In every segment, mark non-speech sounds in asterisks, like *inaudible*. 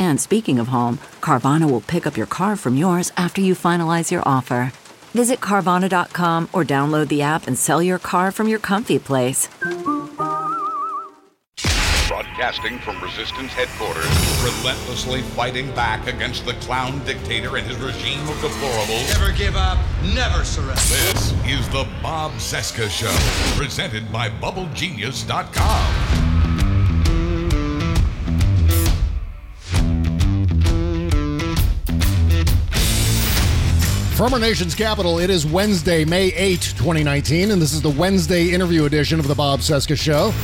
And speaking of home, Carvana will pick up your car from yours after you finalize your offer. Visit Carvana.com or download the app and sell your car from your comfy place. Broadcasting from Resistance headquarters. relentlessly fighting back against the clown dictator and his regime of deplorables. Never give up, never surrender. This is the Bob Cesca Show, presented by BubbleGenius.com. From our nation's capital, it is Wednesday, May 8, 2019, and this is the Wednesday interview edition of the Bob Cesca Show.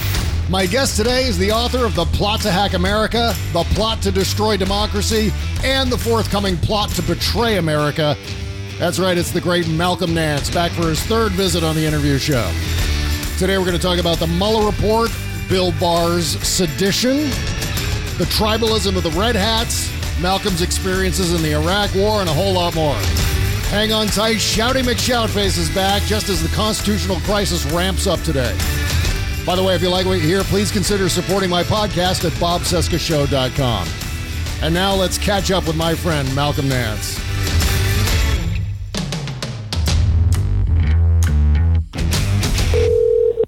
My guest today is the author of The Plot to Hack America, The Plot to Destroy Democracy, and the forthcoming Plot to Betray America. That's right, it's the great Malcolm Nance back for his third visit on the interview show. Today we're going to talk about the Mueller report, Bill Barr's sedition, the tribalism of the Red Hats, Malcolm's experiences in the Iraq War, and a whole lot more. Hang on tight, Shouty McShoutface is back just as the constitutional crisis ramps up today. By the way, if you like what you hear, please consider supporting my podcast at bobcescashow.com. And now let's catch up with my friend Malcolm Nance.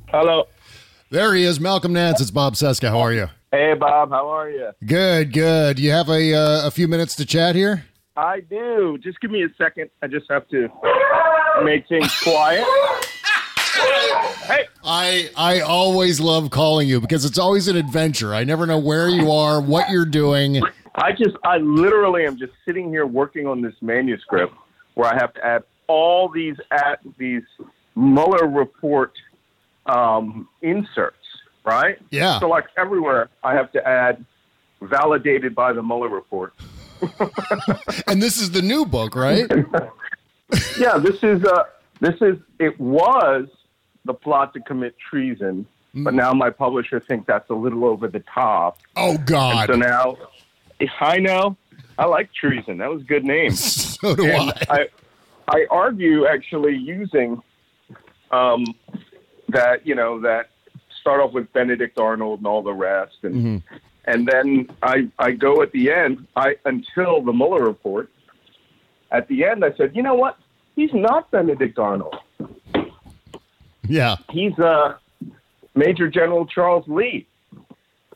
Hello. There he is, Malcolm Nance. It's Bob Cesca. How are you? Hey, Bob. How are you? Good, good. You have a uh, a few minutes to chat here? I do. Just give me a second. I just have to make things quiet. Hey, I I always love calling you because it's always an adventure. I never know where you are, what you're doing. I just, I literally am just sitting here working on this manuscript where I have to add all these at these Mueller report um, inserts, right? Yeah. So like everywhere, I have to add validated by the Mueller report. *laughs* And this is the new book, right? *laughs* yeah, this is uh this is it was the plot to commit treason, but now my publisher thinks that's a little over the top. Oh God! And so now I know I like treason. That was a good name. *laughs* So do And I. I I argue actually using um that, you know, that start off with Benedict Arnold and all the rest and Mm-hmm. And then I I go at the end, I until the Mueller report. At the end I said, you know what? He's not Benedict Arnold. Yeah. He's uh Major General Charles Lee.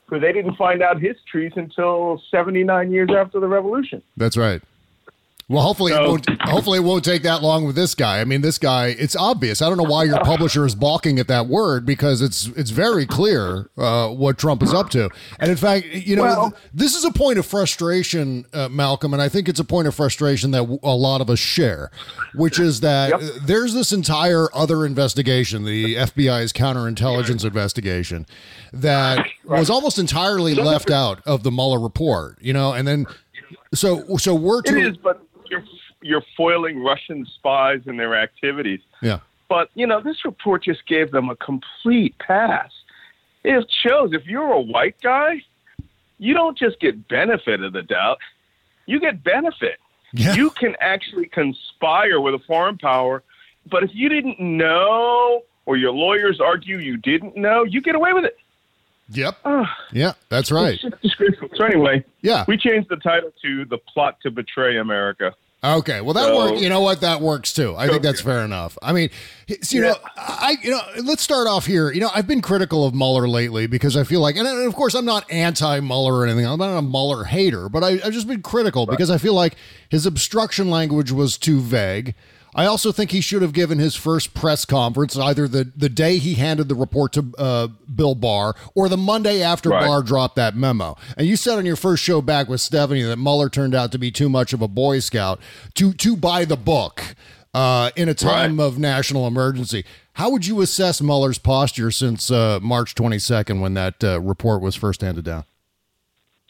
Who they didn't find out his treason until seventy nine years after the revolution. That's right. Well, hopefully it won't. Hopefully it won't take that long with this guy. I mean, this guy. It's obvious. I don't know why your publisher is balking at that word because it's it's very clear uh, what Trump is up to. And in fact, you know, Well- this is a point of frustration, uh, Malcolm, and I think it's a point of frustration that a lot of us share, which is that Yep. there's this entire other investigation, the FBI's counterintelligence investigation, that was almost entirely left out of the Mueller report. You know, and then. So, so we're It to is, but you're foiling Russian spies and their activities. yeah. But you know, this report just gave them a complete pass. It shows if you're a white guy, you don't just get benefit of the doubt; you get benefit. Yeah. You can actually conspire with a foreign power, but if you didn't know, or your lawyers argue you didn't know, you get away with it. Yep. Ugh. Yeah, that's right. It's just disgraceful. So anyway, Yeah. we changed the title to "The Plot to Betray America." Okay, well that So- works. You know what? That works too. I think that's fair enough. I mean, you know, I you know, let's start off here. You know, I've been critical of Mueller lately because I feel like, and of course, I'm not anti-Mueller or anything. I'm not a Mueller hater, but I, I've just been critical because I feel like his obstruction language was too vague. I also think he should have given his first press conference either the, the day he handed the report to uh, Bill Barr or the Monday after Right. Barr dropped that memo. And you said on your first show back with Stephanie that Mueller turned out to be too much of a Boy Scout to to buy the book uh, in a time of national emergency. How would you assess Mueller's posture since uh, March 22nd when that uh, report was first handed down?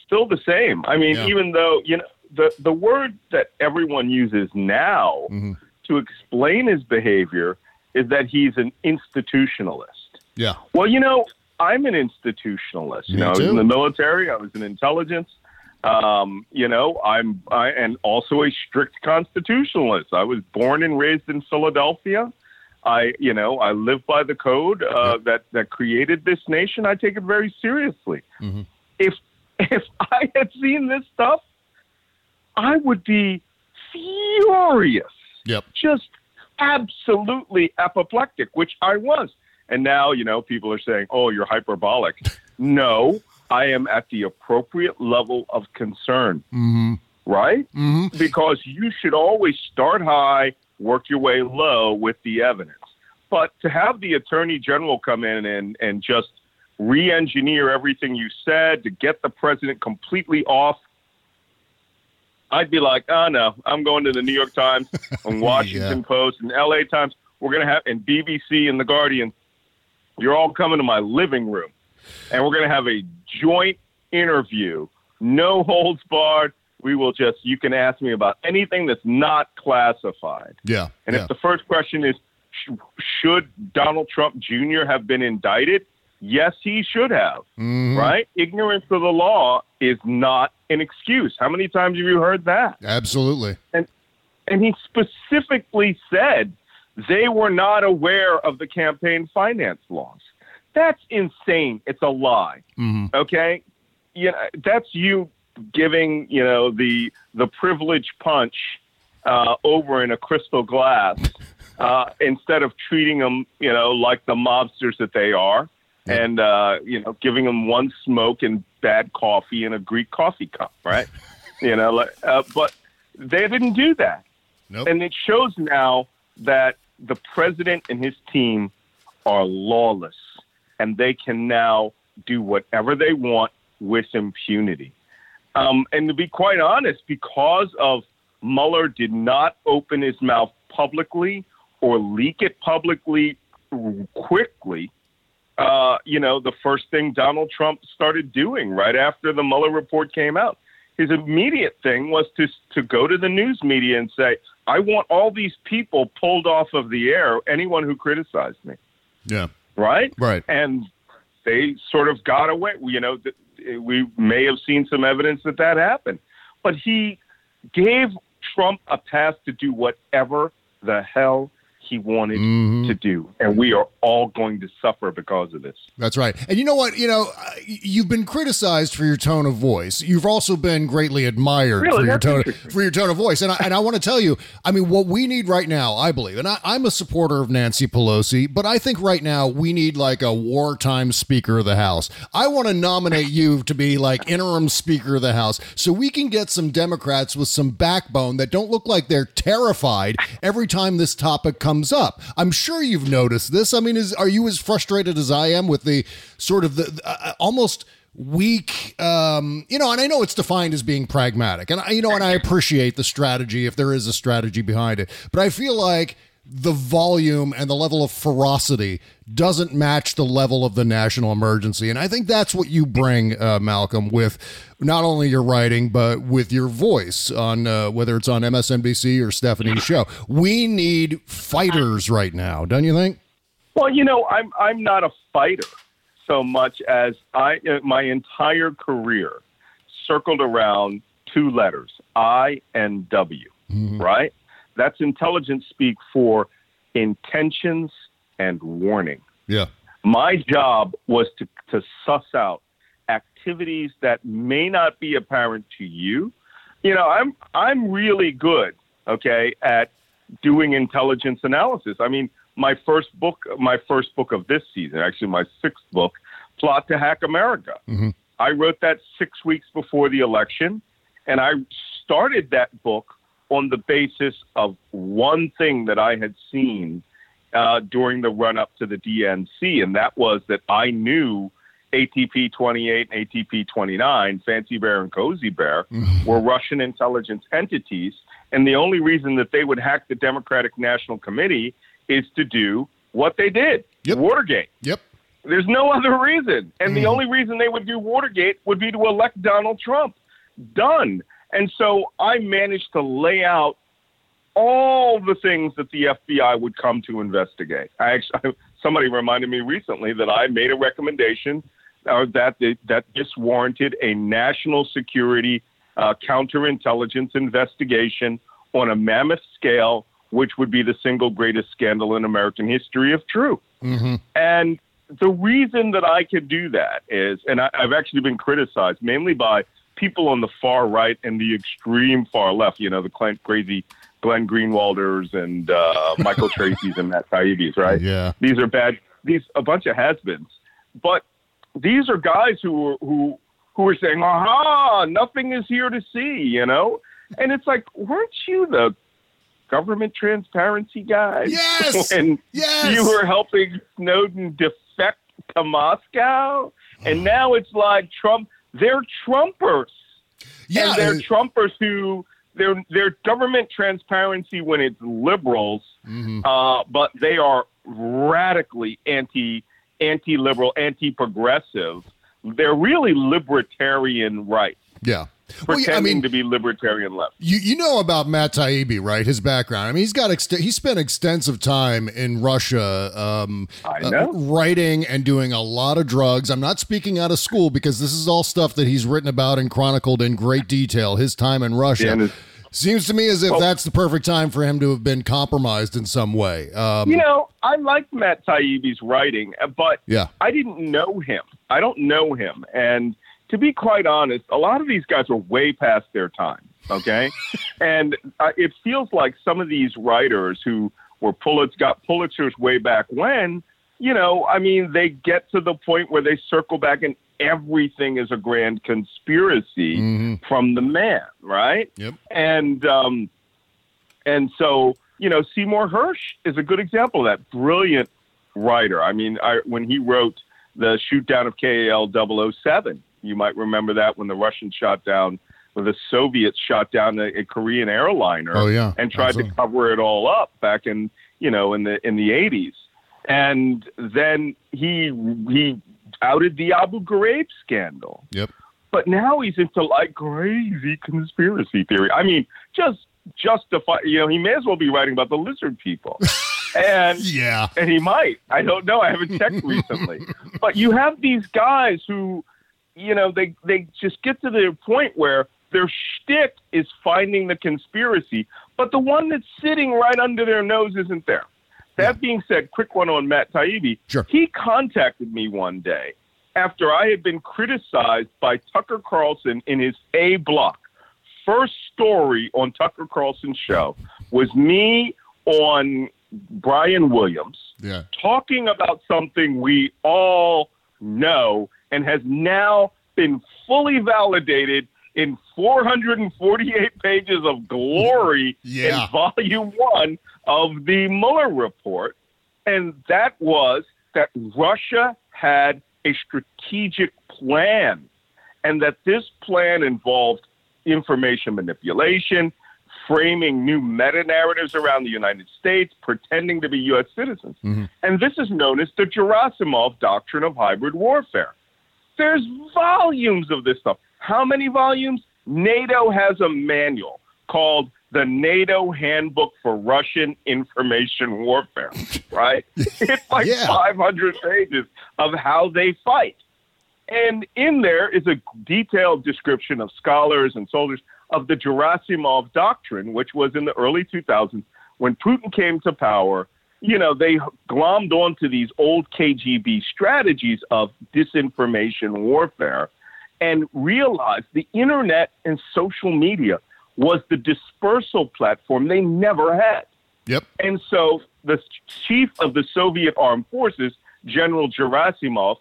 Still the same. I mean, Yeah. even though you know the the word that everyone uses now Mm-hmm. To explain his behavior is that he's an institutionalist. Yeah. Well, you know, I'm an institutionalist. You Me know, I was in the military. I was in intelligence. Um, you know, I'm I, and also a strict constitutionalist. I was born and raised in Philadelphia. I, you know, I live by the code uh, that that created this nation. I take it very seriously. Mm-hmm. If if I had seen this stuff, I would be furious Yep. just absolutely apoplectic, which I was. And now, you know, people are saying, oh, you're hyperbolic. *laughs* no, I am at the appropriate level of concern, Mm-hmm. right? Mm-hmm. Because you should always start high, work your way low with the evidence. But to have the attorney general come in and, and just re engineer everything you said to get the president completely off I'd be like, oh no, I'm going to the New York Times *laughs* and Washington Yeah. Post and LA Times. We're going to have, and BBC and The Guardian, you're all coming to my living room and we're going to have a joint interview, no holds barred. We will just, you can ask me about anything that's not classified. Yeah. And yeah. if the first question is, sh- should Donald Trump Jr. have been indicted? Yes, he should have. Mhm. Right? Ignorance of the law is not an excuse. How many times have you heard that? Absolutely. And and he specifically said they were not aware of the campaign finance laws. That's insane. It's a lie. Mhm. Okay? You know, that's you giving, you know, the the privilege punch uh, over in a crystal glass *laughs* uh, instead of treating them, you know, like the mobsters that they are, and uh, you know, giving them one smoke and bad coffee in a Greek coffee cup, right? *laughs* you know, like, uh, but they didn't do that, Nope. and it shows now that the president and his team are lawless, and they can now do whatever they want with impunity. Um, and to be quite honest, because of Mueller did not open his mouth publicly or leak it publicly quickly, uh, you know, the first thing Donald Trump started doing right after the Mueller report came out, his immediate thing was to to go to the news media and say, "I want all these people pulled off of the air. Anyone who criticized me." Yeah. right? Right. And they sort of got away. You know, we may have seen some evidence that that happened, but he gave Trump a pass to do whatever the hell he wanted Mhm. to do, and we are all going to suffer because of this. That's right. And you know what? You know, you've been criticized for your tone of voice. You've also been greatly admired Really? for your tone for your tone of voice. And I, and I want to tell you, I mean, what we need right now, I believe, and I, I'm a supporter of Nancy Pelosi, but I think right now we need like a wartime Speaker of the House. I want to nominate you to be like interim Speaker of the House, so we can get some Democrats with some backbone that don't look like they're terrified every time this topic comes up. I'm sure you've noticed this. I mean, is are you as frustrated as I am with the sort of the uh, almost weak um you know and i know it's defined as being pragmatic and i you know and i *laughs* appreciate the strategy if there is a strategy behind it but i feel like the volume and the level of ferocity doesn't match the level of the national emergency. And i think that's what you bring uh, malcolm with not only your writing but with your voice on uh, whether it's on msnbc or stephanie's show. We need fighters right now don't you think? Well, you know, I'm I'm not a fighter so much as I uh, my entire career circled around two letters, I and W, right? That's intelligence speak for intentions and warning. yeah My job was to, to suss out activities that may not be apparent to you. You know, I'm I'm really good okay, at doing intelligence analysis. I mean, my first book, my first book of this season, actually my sixth book, Plot to Hack America. Mm-hmm. I wrote that six weeks before the election, and I started that book on the basis of one thing that I had seen uh, during the run up to the DNC, and that was that I knew ATP 28 and ATP 29, Fancy Bear and Cozy Bear, were Russian intelligence entities. And the only reason that they would hack the Democratic National Committee is to do what they did Yep. Watergate. Yep. There's no other reason. And the only reason they would do Watergate would be to elect Donald Trump. Done. And so I managed to lay out all the things that the FBI would come to investigate. I actually, *laughs* somebody reminded me recently that I made a recommendation uh, that the, that this warranted a national security uh, counterintelligence investigation on a mammoth scale, which would be the single greatest scandal in American history if true. And the reason that I could do that is, and I, I've actually been criticized mainly by people on the far right and the extreme far left, you know, the Glenn, crazy Glenn Greenwalders and uh, *laughs* Michael Tracey's and Matt Taibbi's, right? Yeah. These are bad, these, a bunch of has-beens. But these are guys who are, who, who are saying, aha, nothing is here to see, you know? And it's like, weren't you the government transparency guys? Yes! *laughs* and Yes! you were helping Snowden defect to Moscow, and *sighs* now it's like Trump. They're Trumpers, Yeah. and they're Trumpers who they're they're government transparency when it's liberals, Mm-hmm. uh, but they are radically anti anti liberal, anti progressive. They're really libertarian right, yeah. Well, pretending yeah, I mean, to be libertarian left. You you know about Matt Taibbi, right? His background. I mean, he's got ext- he spent extensive time in Russia, um, I uh, know. writing and doing a lot of drugs. I'm not speaking out of school because this is all stuff that he's written about and chronicled in great detail. His time in Russia. Yeah, and his- Seems to me as if Well- that's the perfect time for him to have been compromised in some way. Um, You know, I like Matt Taibbi's writing, uh, but Yeah. I didn't know him. I don't know him, and to be quite honest, a lot of these guys are way past their time. Okay, *laughs* and uh, it feels like some of these writers who were Pulitz got Pulitzers way back when. You know, I mean, they get to the point where they circle back and everything is a grand conspiracy from the man, right? Yep. And um, and so, you know, Seymour Hersh is a good example of that. Brilliant writer. I mean, I, when he wrote the shoot down of KAL 007, you might remember that when the Russians shot down, when the Soviets shot down a, a Korean airliner Oh, yeah. and tried Absolutely. to cover it all up back in, you know, in the in the 80s. And then he he outed the Abu Ghraib scandal Yep. but now he's into like crazy conspiracy theory. I mean, just justify. You know, he may as well be writing about the lizard people, *laughs* and Yeah. and he might. I don't know. I haven't checked *laughs* recently, but you have these guys who, you know, they they just get to the point where their shtick is finding the conspiracy, but the one that's sitting right under their nose isn't there. That being said, quick one on Matt Taibbi. Sure. He contacted me one day after I had been criticized by Tucker Carlson in his A block. First story on Tucker Carlson's show was me on Brian Williams Yeah. talking about something we all know and has now been fully validated in 448 pages of glory *laughs* Yeah. in volume one of the Mueller report. And that was that Russia had a strategic plan and that this plan involved information manipulation, framing new meta narratives around the United States, pretending to be U.S. citizens. Mm-hmm. And this is known as the Gerasimov doctrine of hybrid warfare. There's volumes of this stuff. How many volumes? NATO has a manual called the NATO Handbook for Russian Information Warfare, *laughs* right? it's like Yeah. 500 pages of how they fight. And in there is a detailed description of scholars and soldiers of the Gerasimov doctrine, which was in the early 2000s when Putin came to power. You know, they glommed onto these old KGB strategies of disinformation warfare and realized the internet and social media was the dispersal platform they never had. Yep. And so the chief of the Soviet armed forces, General Gerasimov,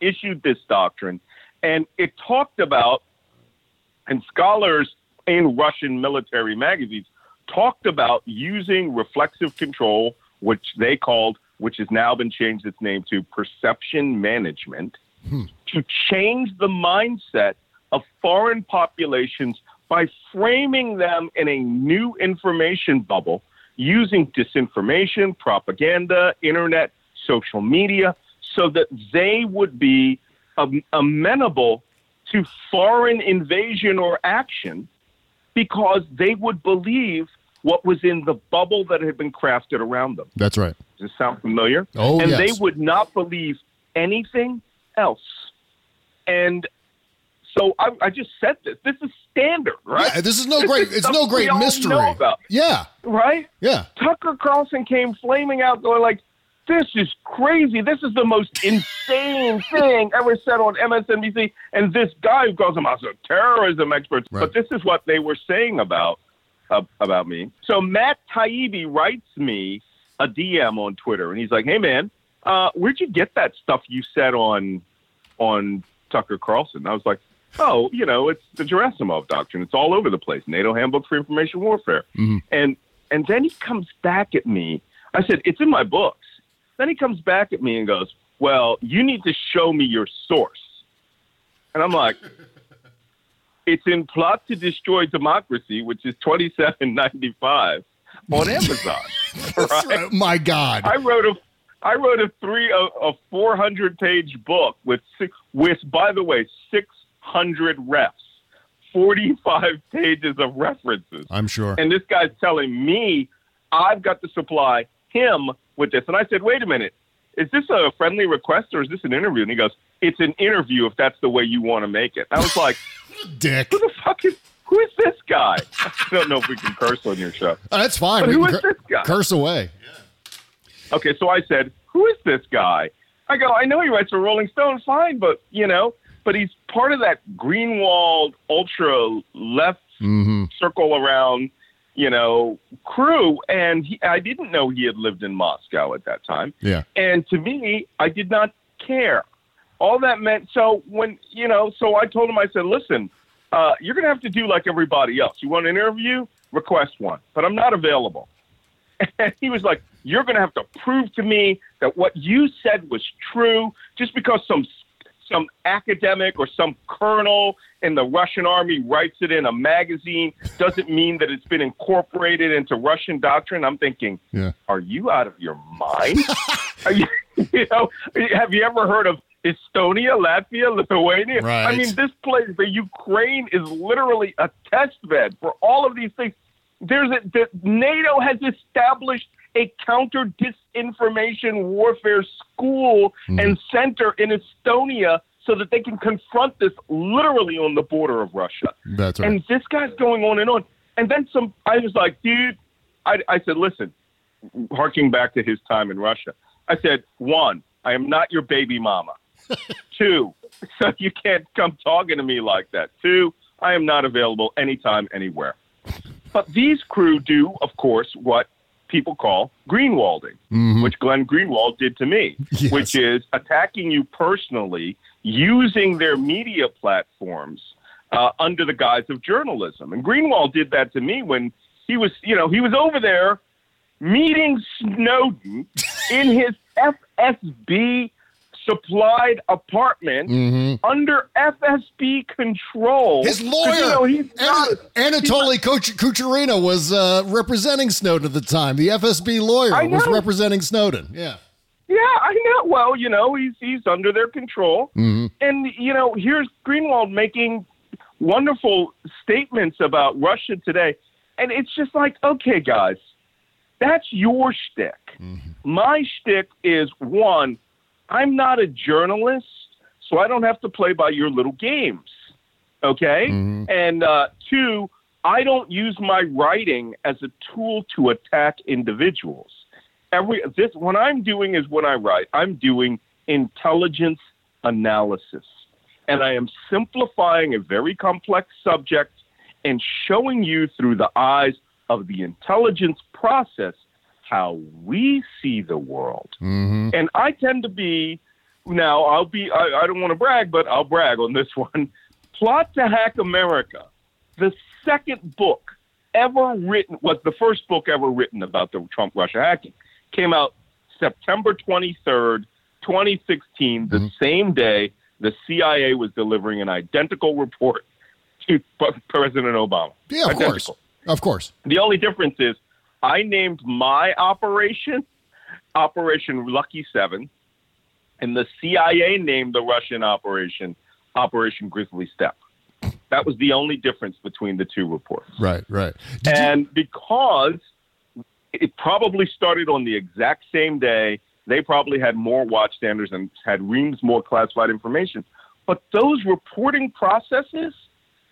issued this doctrine, and it talked about, and scholars in Russian military magazines talked about using reflexive control, which they called, which has now been changed its name to perception management, to change the mindset of foreign populations by framing them in a new information bubble using disinformation, propaganda, internet, social media, so that they would be um, amenable to foreign invasion or action because they would believe what was in the bubble that had been crafted around them. That's right. Does this sound familiar? Oh, and yes. they would not believe anything else. And so I, I just said this. This is standard, right? Yeah, this is no great. is It's no great mystery. Yeah. right? Yeah. Tucker Carlson came flaming out, going like, "This is crazy. This is the most *laughs* insane thing ever said on MSNBC." And this guy who calls himself a terrorism expert, Right. but this is what they were saying about uh, about me. So Matt Taibbi writes me a DM on Twitter, and he's like, "Hey man, uh, where'd you get that stuff you said on on Tucker Carlson?" I was like. Oh, you know, it's the Gerasimov doctrine. It's all over the place. NATO Handbook for Information Warfare. And and then he comes back at me. I said, It's in my books. Then he comes back at me and goes, Well, you need to show me your source. And I'm like, It's in Plot to Destroy Democracy, which is twenty seven ninety five on *laughs* Amazon. That's right. My God. I wrote a I wrote a three a, a four hundred page book with six, with by the way six hundred refs, forty five *laughs* pages of references. I'm sure. And this guy's telling me I've got to supply him with this. And I said, wait a minute, is this a friendly request or is this an interview? And he goes, it's an interview if that's the way you want to make it. I was like, Dick. who the fuck is who is this guy? *laughs* I don't know if we can curse on your show. Oh, that's fine. But We who cur- this guy? Curse away. Okay, so I said, "Who is this guy?" I go, "I know he writes for Rolling Stone, fine, but you know, but he's part of that Greenwald ultra left Mm-hmm. circle around, you know, crew." And he, I didn't know he had lived in Moscow at that time. Yeah. And to me, I did not care. All that meant so when you know, so I told him, I said, "Listen, uh, you're going to have to do like everybody else. You want an interview? Request one, but I'm not available." And *laughs* he was like, "You're going to have to prove to me that what you said was true. Just because some some academic or some colonel in the Russian army writes it in a magazine doesn't mean that it's been incorporated into Russian doctrine." I'm thinking, Yeah. are you out of your mind? are *laughs* you, you know, have you ever heard of Estonia, Latvia, Lithuania? I mean, this place, the Ukraine, is literally a test bed for all of these things. There's a the, NATO has established a counter disinformation warfare school hmm. and center in Estonia so that they can confront this literally on the border of Russia. That's right. And this guy's going on and on. And then some, I was like, dude, I, I said, listen, harking back to his time in Russia, I said, one, I am not your baby mama. Two, *laughs* so you can't come talking to me like that. Two, I am not available anytime, anywhere. But these crew do, of course, what people call greenwalding, which Glenn Greenwald did to me, Yes. which is attacking you personally using their media platforms uh, under the guise of journalism. And Greenwald did that to me when he was, you know, he was over there meeting Snowden *laughs* in his FSB supplied apartment mm-hmm. under FSB control. His lawyer, you know, he's not, An- Anatoly Kuch- Kucherena, was uh, representing Snowden at the time. The FSB lawyer was representing Snowden. Yeah. Yeah, I know. Well, you know, he's he's under their control, mm-hmm. and you know, here's Greenwald making wonderful statements about Russia today, and it's just like, okay, guys, that's your shtick. Mm-hmm. My shtick is one, I'm not a journalist, so I don't have to play by your little games. Okay, and uh, two, I don't use my writing as a tool to attack individuals every this what I'm doing is when I write, I'm doing intelligence analysis. And I am simplifying a very complex subject and showing you through the eyes of the intelligence process how we see the world. Mm-hmm. And I tend to be now. I'll be. I, I don't want to brag, but I'll brag on this *laughs* one. Plot to Hack America, the second book ever written, was the first book ever written about the Trump Russia hacking. Came out September 23rd, 2016, the mm-hmm. same day the CIA was delivering an identical report to *laughs* President Obama. Yeah, of Identical. course. Of course. The only difference is I named my operation Operation Lucky Seven, and the CIA named the Russian operation Operation Grizzly Steppe. That was the only difference between the two reports. Right, right. Did you- And because it probably started on the exact same day, they probably had more watchstanders and had reams more classified information. But those reporting processes,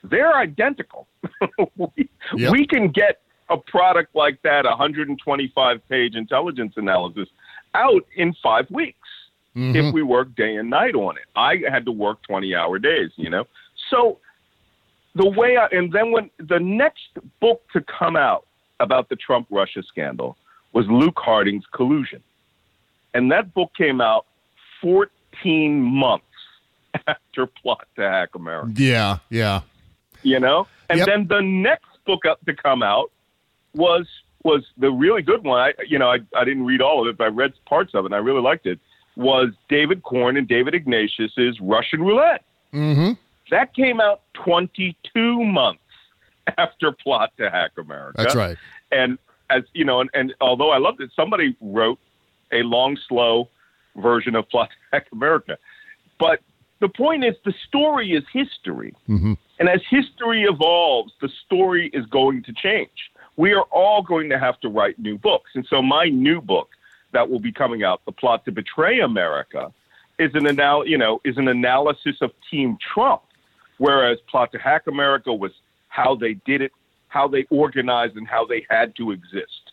they're identical. *laughs* we, Yep. we can get a product like that, 125 page intelligence analysis, out in five weeks mm-hmm. if we work day and night on it. I had to work 20 hour days, you know? So the way I, and then when the next book to come out about the Trump Russia scandal was Luke Harding's Collusion. And that book came out 14 months *laughs* after Plot to Hack America, yeah, yeah. you know? And Yep. then the next book up to come out was was the really good one. I you know, I, I didn't read all of it, but I read parts of it and I really liked it. Was David Corn and David Ignatius's Russian Roulette. Mm-hmm. That came out 22 months *laughs* after Plot to Hack America. That's right. And as you know, and, and although I loved it, somebody wrote a long, slow version of Plot to Hack America. But the point is, the story is history. Mm-hmm. And as history evolves, the story is going to change. We are all going to have to write new books. And so my new book that will be coming out, The Plot to Betray America, is an anal- you know, is an analysis of Team Trump, whereas Plot to Hack America was how they did it, how they organized and how they had to exist,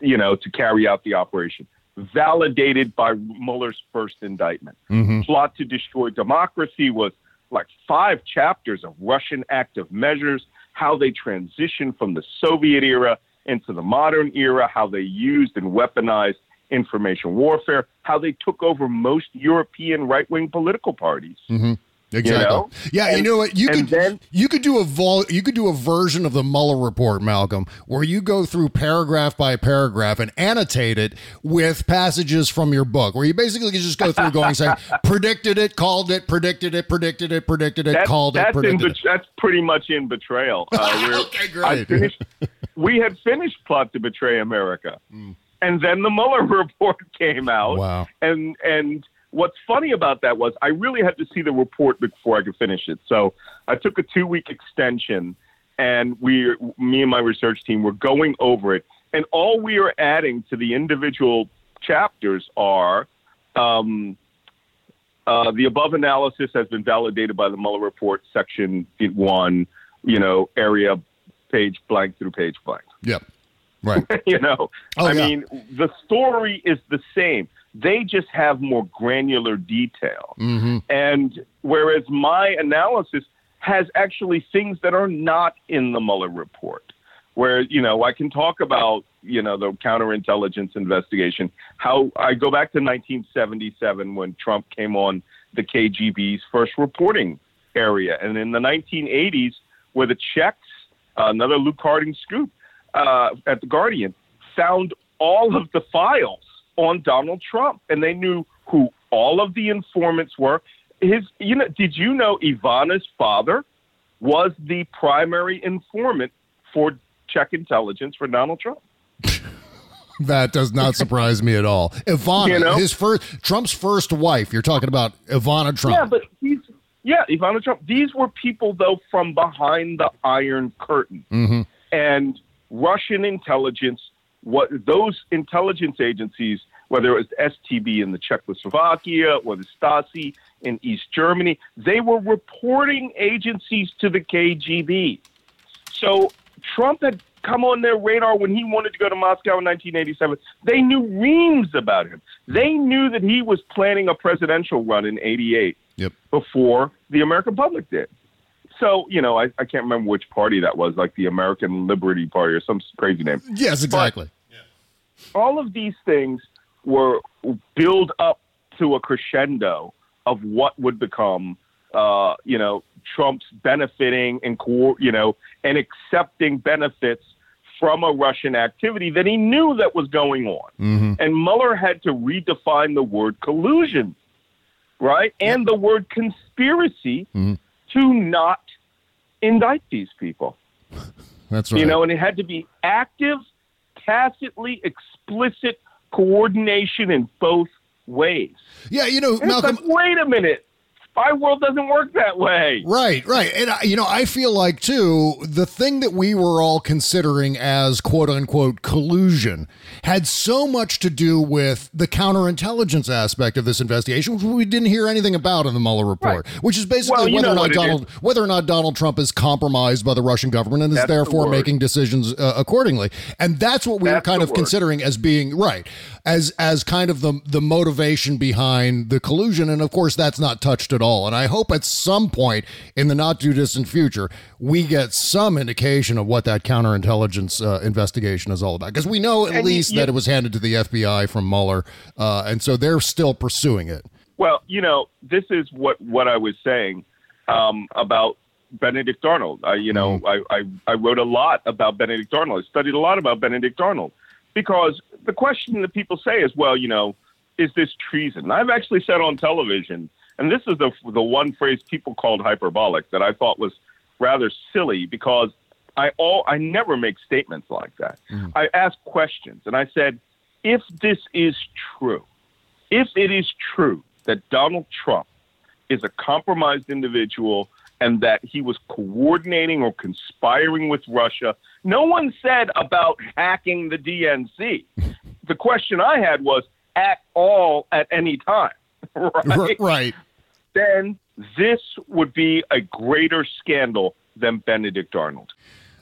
you know, to carry out the operation. Validated by Mueller's first indictment. Mm-hmm. Plot to Destroy Democracy was like five chapters of Russian active measures, how they transitioned from the Soviet era into the modern era, how they used and weaponized information warfare, how they took over most European right wing political parties. Mm-hmm. Exactly. know? Yeah, you know what? You could then- you could do a vol you could do a version of the Mueller report, Malcolm, where you go through paragraph by paragraph and annotate it with passages from your book, where you basically just go through going saying *laughs* predicted it, called it, predicted it, predicted it, predicted it, That- called it, that's, in, predicted that's pretty much in betrayal. *laughs* Uh, Okay, great. Finished, we had finished Plot to Betray America. And then the Mueller *laughs* report came out. Wow. And and what's funny about that was I really had to see the report before I could finish it. So I took a two week extension, and we, me and my research team, were going over it, and all we are adding to the individual chapters are. Um, uh, the above analysis has been validated by the Mueller report, section one, you know, area page blank through page blank. Yep. Right. *laughs* you know, Oh, I yeah. mean, the story is the same. They just have more granular detail. Mm-hmm. And whereas my analysis has actually things that are not in the Mueller report, where, you know, I can talk about, you know, the counterintelligence investigation, how I go back to 1977 when Trump came on the KGB's first reporting area. And in the 1980s, where the Czechs, uh, another Luke Harding scoop uh, at The Guardian, found all of the files on Donald Trump, and they knew who all of the informants were. His, you know, did you know Ivana's father was the primary informant for Czech intelligence for Donald Trump? *laughs* That does not surprise me at all. Ivana, You know? his first Trump's first wife. You're talking about Ivana Trump. Yeah, but these, yeah, Ivana Trump. These were people though from behind the Iron Curtain, mm-hmm. and Russian intelligence. What those intelligence agencies, whether it was STB in the Czechoslovakia or the Stasi in East Germany, they were reporting agencies to the KGB. So Trump had come on their radar when he wanted to go to Moscow in 1987. They knew reams about him. They knew that he was planning a presidential run in 88 Yep. before the American public did. So, you know, I, I can't remember which party that was, like the American Liberty Party or some crazy name. Yes, exactly. All of these things were build up to a crescendo of what would become, uh, you know, Trump's benefiting and, co- you know, and accepting benefits from a Russian activity that he knew that was going on. And Mueller had to redefine the word collusion, right? And the word conspiracy to not indict these people. *laughs* That's right. You know, and it had to be active, tacitly explicit coordination in both ways. yeah, you know, Malcolm. like, wait a minute. Spy world doesn't work that way. Right, right. And, I- you know, I feel like, too, the thing that we were all considering as quote unquote collusion had so much to do with the counterintelligence aspect of this investigation, which we didn't hear anything about in the Mueller report, which is basically Well, whether or not Donald whether or not Donald Trump is compromised by the Russian government and is That's the therefore word. making decisions uh, accordingly. And that's what we were kind of word. considering as being right, as as kind of the the motivation behind the collusion. And of course, that's not touched at all. And I hope at some point in the not too distant future we get some indication of what that counterintelligence uh, investigation is all about, because we know at And least you- that it was handed to the FBI from Mueller, uh, and so they're still pursuing it. Well, you know, this is what, what I was saying um, about Benedict Arnold. I, you know, I, I, I wrote a lot about Benedict Arnold. I studied a lot about Benedict Arnold because the question that people say is, well, you know, is this treason? I've actually said on television, and this is the the one phrase people called hyperbolic that I thought was rather silly because I all I never make statements like that. Mm. I ask questions, and I said, if this is true, if it is true that Donald Trump is a compromised individual and that he was coordinating or conspiring with Russia, no one said about hacking the DNC. *laughs* the question I had was at all at any time, *laughs* right? right. Then this would be a greater scandal than Benedict Arnold.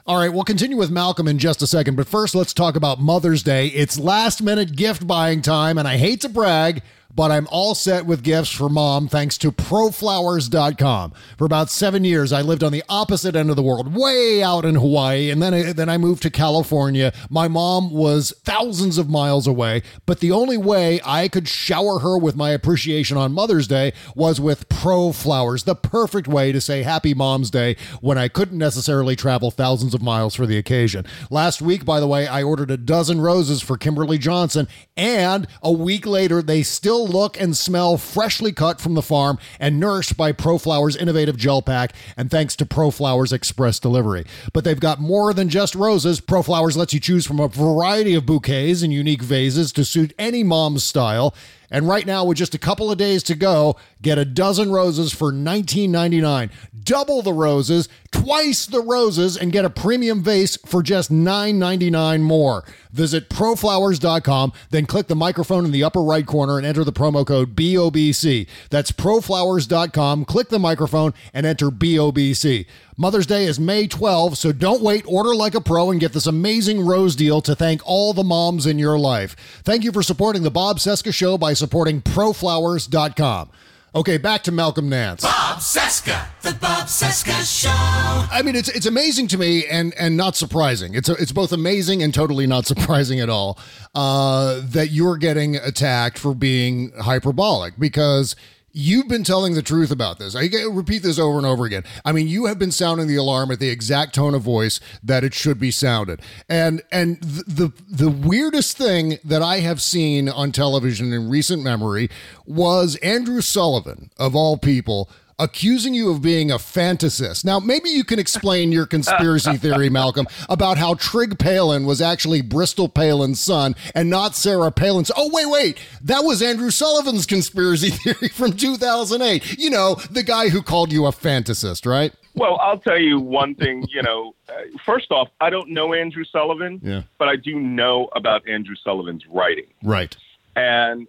All right, we'll continue with Malcolm in just a second, but first let's talk about Mother's Day. It's last minute gift buying time, and I hate to brag, but I'm all set with gifts for mom thanks to proflowers.com. For about seven years, I lived on the opposite end of the world, way out in Hawaii, and then I, then I moved to California. My mom was thousands of miles away, but the only way I could shower her with my appreciation on Mother's Day was with Pro Flowers, the perfect way to say Happy Mom's Day when I couldn't necessarily travel thousands of miles for the occasion. Last week, by the way, I ordered a dozen roses for Kimberly Johnson, and a week later, they still look and smell freshly cut from the farm and nourished by ProFlowers innovative gel pack, and thanks to ProFlowers Express Delivery. But they've got more than just roses. ProFlowers lets you choose from a variety of bouquets and unique vases to suit any mom's style. And right now, with just a couple of days to go, get a dozen roses for $19.99. Double the roses, twice the roses, and get a premium vase for just $9.99 more. Visit proflowers.com, then click the microphone in the upper right corner and enter the promo code BOBC. That's proflowers.com, click the microphone, and enter BOBC. Mother's Day is May 12, so don't wait. Order like a pro and get this amazing rose deal to thank all the moms in your life. Thank you for supporting the Bob Cesca Show by supporting proflowers.com. Okay, back to Malcolm Nance. Bob Cesca, the Bob Cesca Show. I mean, it's it's amazing to me and and not surprising. It's it's both amazing and totally not *laughs* surprising at all uh, that you're getting attacked for being hyperbolic because. You've been telling the truth about this. I repeat this over and over again. I mean, you have been sounding the alarm at the exact tone of voice that it should be sounded. And and the the, the weirdest thing that I have seen on television in recent memory was Andrew Sullivan of all people accusing you of being a fantasist. Now, maybe you can explain your conspiracy *laughs* theory, Malcolm, about how Trig Palin was actually Bristol Palin's son and not Sarah Palin's. Oh, wait, wait. That was Andrew Sullivan's conspiracy *laughs* theory from 2008. You know, the guy who called you a fantasist, right? Well, I'll tell you one thing. You know, uh, first off, I don't know Andrew Sullivan, Yeah. but I do know about Andrew Sullivan's writing. Right. And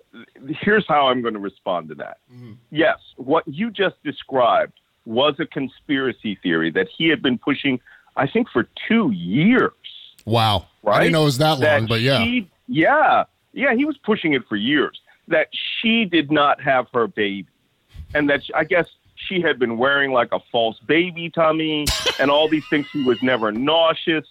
here's how I'm going to respond to that. Mm-hmm. Yes, what you just described was a conspiracy theory that he had been pushing, I think, for two years. Wow. Right? I didn't know it was that long, but yeah. She, yeah. Yeah, he was pushing it for years. That she did not have her baby. And that, I guess, she had been wearing like a false baby tummy *laughs* and all these things. She was never nauseous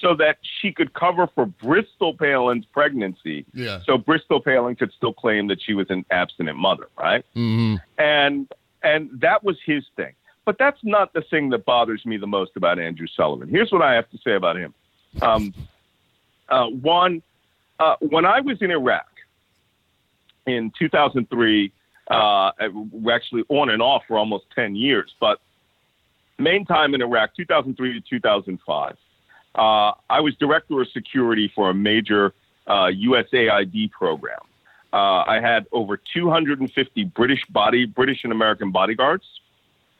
so that she could cover for Bristol Palin's pregnancy. Yeah. So Bristol Palin could still claim that she was an abstinent mother, right? Mm-hmm. And and that was his thing. But that's not the thing that bothers me the most about Andrew Sullivan. Here's what I have to say about him. Um, uh, one, uh, when I was in Iraq in 2003, uh, we're actually on and off for almost 10 years, but main time in Iraq, 2003 to 2005. Uh, I was director of security for a major uh, USAID program. Uh, I had over 250 British body, British and American bodyguards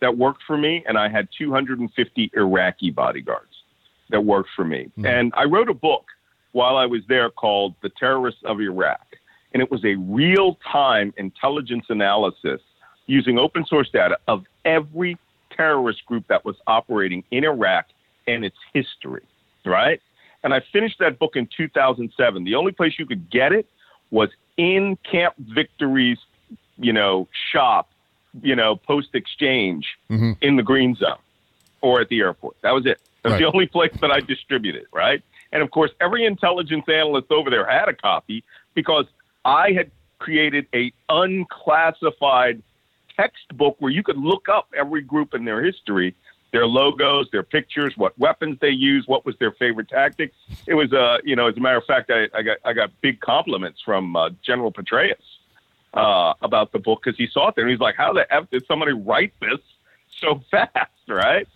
that worked for me, and I had 250 Iraqi bodyguards that worked for me. And I wrote a book while I was there called "The Terrorists of Iraq," and it was a real-time intelligence analysis using open source data of every terrorist group that was operating in Iraq and its history, right? And I finished that book in 2007. The only place you could get it was in Camp Victory's, you know, shop, you know, post exchange mm-hmm. in the green zone or at the airport. That was it. That was Right. the only place that I distributed, right? And of course, every intelligence analyst over there had a copy because I had created a unclassified textbook where you could look up every group and their history, their logos, their pictures, what weapons they used, what was their favorite tactic. It was, uh, you know, as a matter of fact, I, I got I got big compliments from uh, General Petraeus uh, about the book because he saw it there and he's like, "How the f did somebody write this so *laughs* fast?" Right?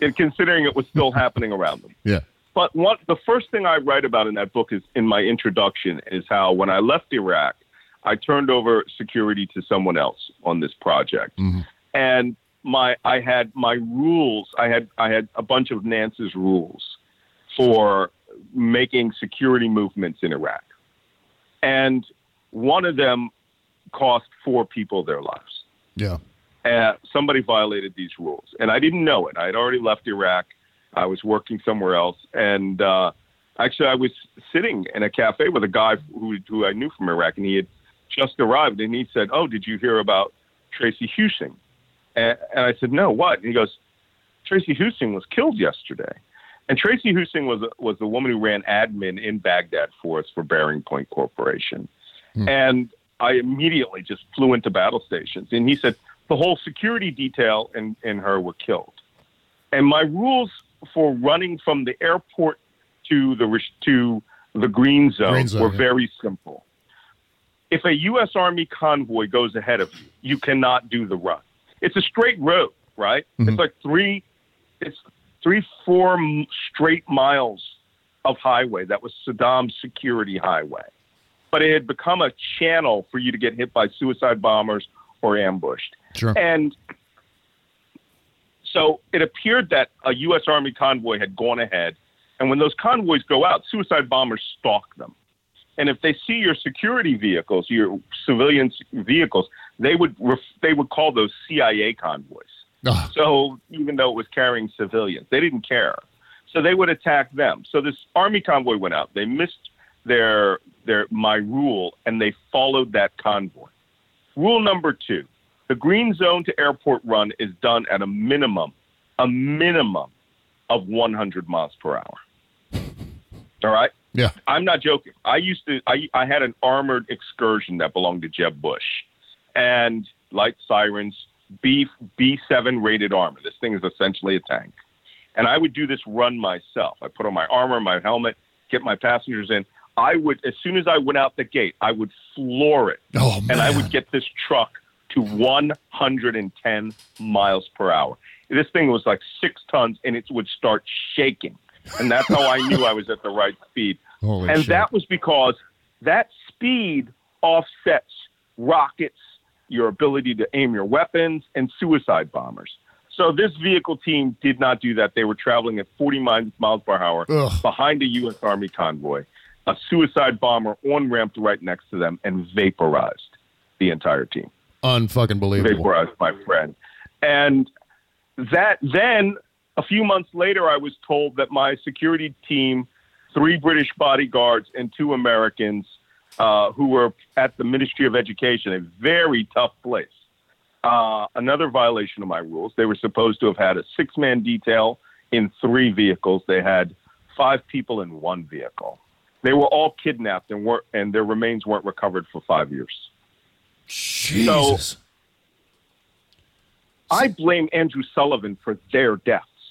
And considering it was still happening around them. Yeah. But one, the first thing I write about in that book is in my introduction is how when I left Iraq, I turned over security to someone else on this project, and my I had my rules. I had I had a bunch of Nance's rules for making security movements in Iraq, and one of them cost four people their lives Yeah. uh, somebody violated these rules, and I didn't know it. I had already left Iraq. I was working somewhere else, and uh, actually, I was sitting in a cafe with a guy who who I knew from Iraq, and he had just arrived, and he said, "Oh, did you hear about Tracy Husing?" And, and I said, "No, what?" And he goes, "Tracy Husing was killed yesterday." And Tracy Husing was was the woman who ran admin in Baghdad for us for BearingPoint Corporation, hmm. and I immediately just flew into battle stations. And he said the whole security detail and, and her were killed. And my rules for running from the airport to the to the green zone, Green zone, were yeah. very simple. If a U.S. Army convoy goes ahead of you, you cannot do the run. It's a straight road, right? It's mm-hmm. like three, it's three, four straight miles of highway. That was Saddam's security highway but it had become a channel for you to get hit by suicide bombers or ambushed. Sure. And so it appeared that a U.S. Army convoy had gone ahead. And when those convoys go out, suicide bombers stalk them. And if they see your security vehicles, your civilian vehicles, they would ref- they would call those CIA convoys. So even though it was carrying civilians, they didn't care. So they would attack them. So this army convoy went out. They missed their their my rule and they followed that convoy. Rule number two: the green zone to airport run is done at a minimum, a minimum of 100 miles per hour. All right. yeah. I'm not joking. I used to. I I had an armored excursion that belonged to Jeb Bush, and light sirens, B B7 rated armor. This thing is essentially a tank, and I would do this run myself. I put on my armor, my helmet, get my passengers in. I would, as soon as I went out the gate, I would floor it, Oh and I would get this truck to 110 miles per hour. This thing was like six tons, and it would start shaking, and that's how I knew I was at the right speed. Holy and shit. that was because that speed offsets rockets, your ability to aim your weapons, and suicide bombers. So this vehicle team did not do that. They were traveling at 40 miles per hour Ugh. behind a U.S. Army convoy. A suicide bomber on ramped right next to them and vaporized the entire team Unfucking believable. vaporized my friend. And that then a few months later, I was told that my security team, three British bodyguards and two Americans, uh, who were at the Ministry of Education, a very tough place, Uh, another violation of my rules. They were supposed to have had a six man detail in three vehicles. They had five people in one vehicle. They were all kidnapped and were and their remains weren't recovered for five years. Jesus. I blame Andrew Sullivan for their deaths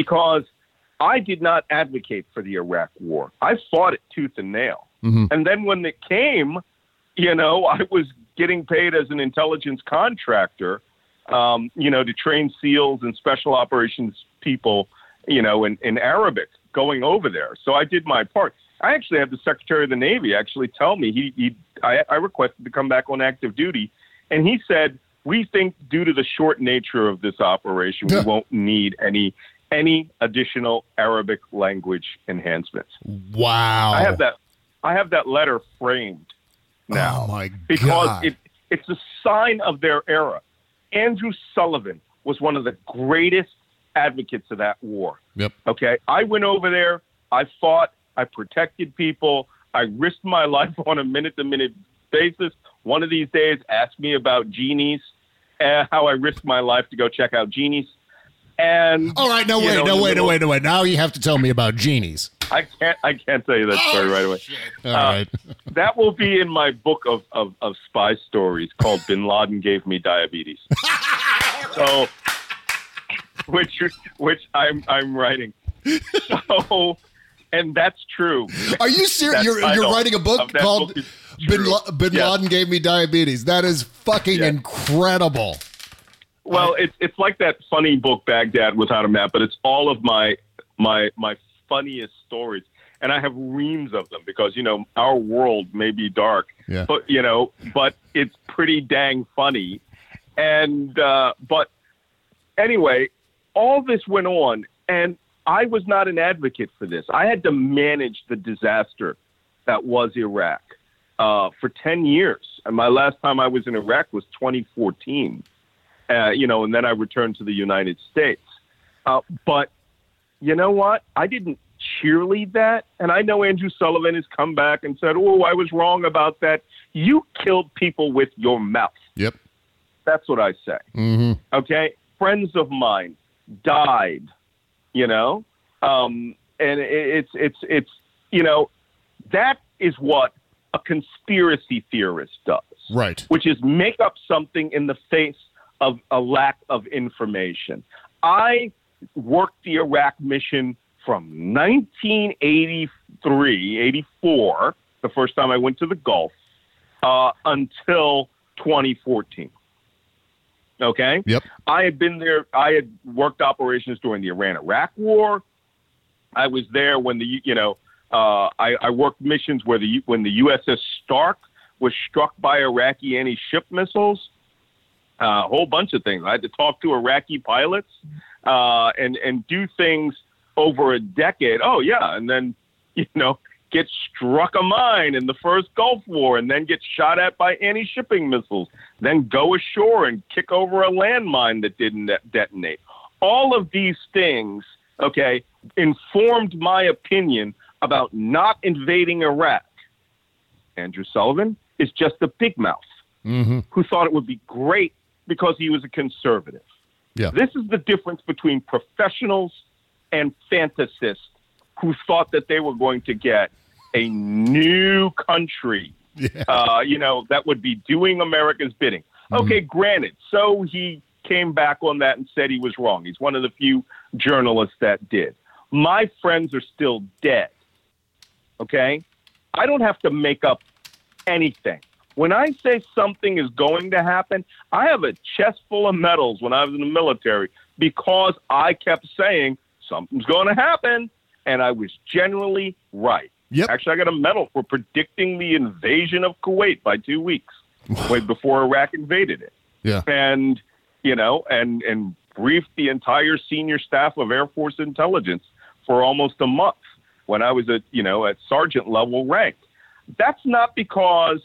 because I did not advocate for the Iraq War. I fought it tooth and nail. And then when it came, you know, I was getting paid as an intelligence contractor, um, you know, to train SEALs and special operations people, you know, in, in Arabic going over there. So I did my part. I actually had the Secretary of the Navy actually tell me he, he I, I requested to come back on active duty, and he said we think due to the short nature of this operation, we won't need any any additional Arabic language enhancements. Wow. I have that. I have that letter framed now Oh my because it, it's a sign of their era. Andrew Sullivan was one of the greatest advocates of that war. Yep. Okay, I went over there. I fought. I protected people. I risked my *laughs* life on a minute-to-minute basis. One of these days, ask me about genies. Uh, how I risked my life to go check out genies. And All right, no wait, know, no wait, no wait, no wait. Now you have to tell me about genies. I can't. I can't tell you that story right away. All Uh, right. *laughs* That will be in my book of, of, of spy stories called Bin Laden Gave Me Diabetes. *laughs* so, which which I'm I'm writing. So, and that's true. Are you serious? You're, you're writing a book called book Bin. La- Bin Yes. Laden Gave Me Diabetes. That is fucking incredible. Well, it's it's like that funny book Baghdad without a map, but it's all of my my my funniest stories, and I have reams of them because you know our world may be dark, Yeah. but you know, but it's pretty dang funny, and uh, but anyway, all this went on, and I was not an advocate for this. I had to manage the disaster that was Iraq uh, for ten years, and my last time I was in Iraq was 2014 uh, you know, and then I returned to the United States. Uh, but you know what? I didn't cheerlead that. And I know Andrew Sullivan has come back and said, oh, I was wrong about that. You killed people with your mouth. Yep. That's what I say. Mm-hmm. Okay? Friends of mine died, you know? Um, and it's, it's, it's, you know, that is what a conspiracy theorist does Right. which is make up something in the face of a lack of information. I worked the Iraq mission from 1983, 84, the first time I went to the Gulf, uh, until 2014. Okay? Yep. I had been there, I had worked operations during the Iran Iraq War. I was there when the, you know, uh, I, I worked missions where the when the USS Stark was struck by Iraqi anti-ship missiles. A whole bunch of things. I had to talk to Iraqi pilots uh, and and do things over a decade. Oh yeah, and then *laughs* you know get struck a mine in the first Gulf War, and then get shot at by anti-shipping missiles. Then go ashore and kick over a landmine that didn't detonate. All of these things, okay, informed my opinion about not invading Iraq. Andrew Sullivan is just a big mouth Mm-hmm. who thought it would be great because he was a conservative. Yeah. This is the difference between professionals and fantasists who thought that they were going to get a new country, Yeah. uh, you know, that would be doing America's bidding. Okay, granted. So he came back on that and said he was wrong. He's one of the few journalists that did. My friends are still dead. Okay? I don't have to make up anything. When I say something is going to happen, I have a chest full of medals when I was in the military because I kept saying something's going to happen, and I was generally right. Yep. Actually, I got a medal for predicting the invasion of Kuwait by two weeks, *sighs* way before Iraq invaded it Yeah. and you know, and and briefed the entire senior staff of Air Force intelligence for almost a month when I was at you know at sergeant level rank. That's not because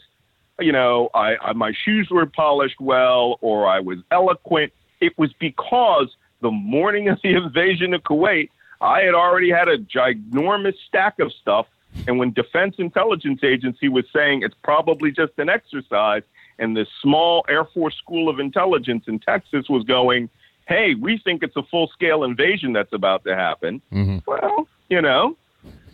you know I, I my shoes were polished well or I was eloquent. It was because the morning of the *laughs* invasion of Kuwait, I had already had a ginormous stack of stuff. And when Defense Intelligence Agency was saying it's probably just an exercise, and this small Air Force School of Intelligence in Texas was going, "Hey, we think it's a full-scale invasion that's about to happen." Mm-hmm. Well, you know,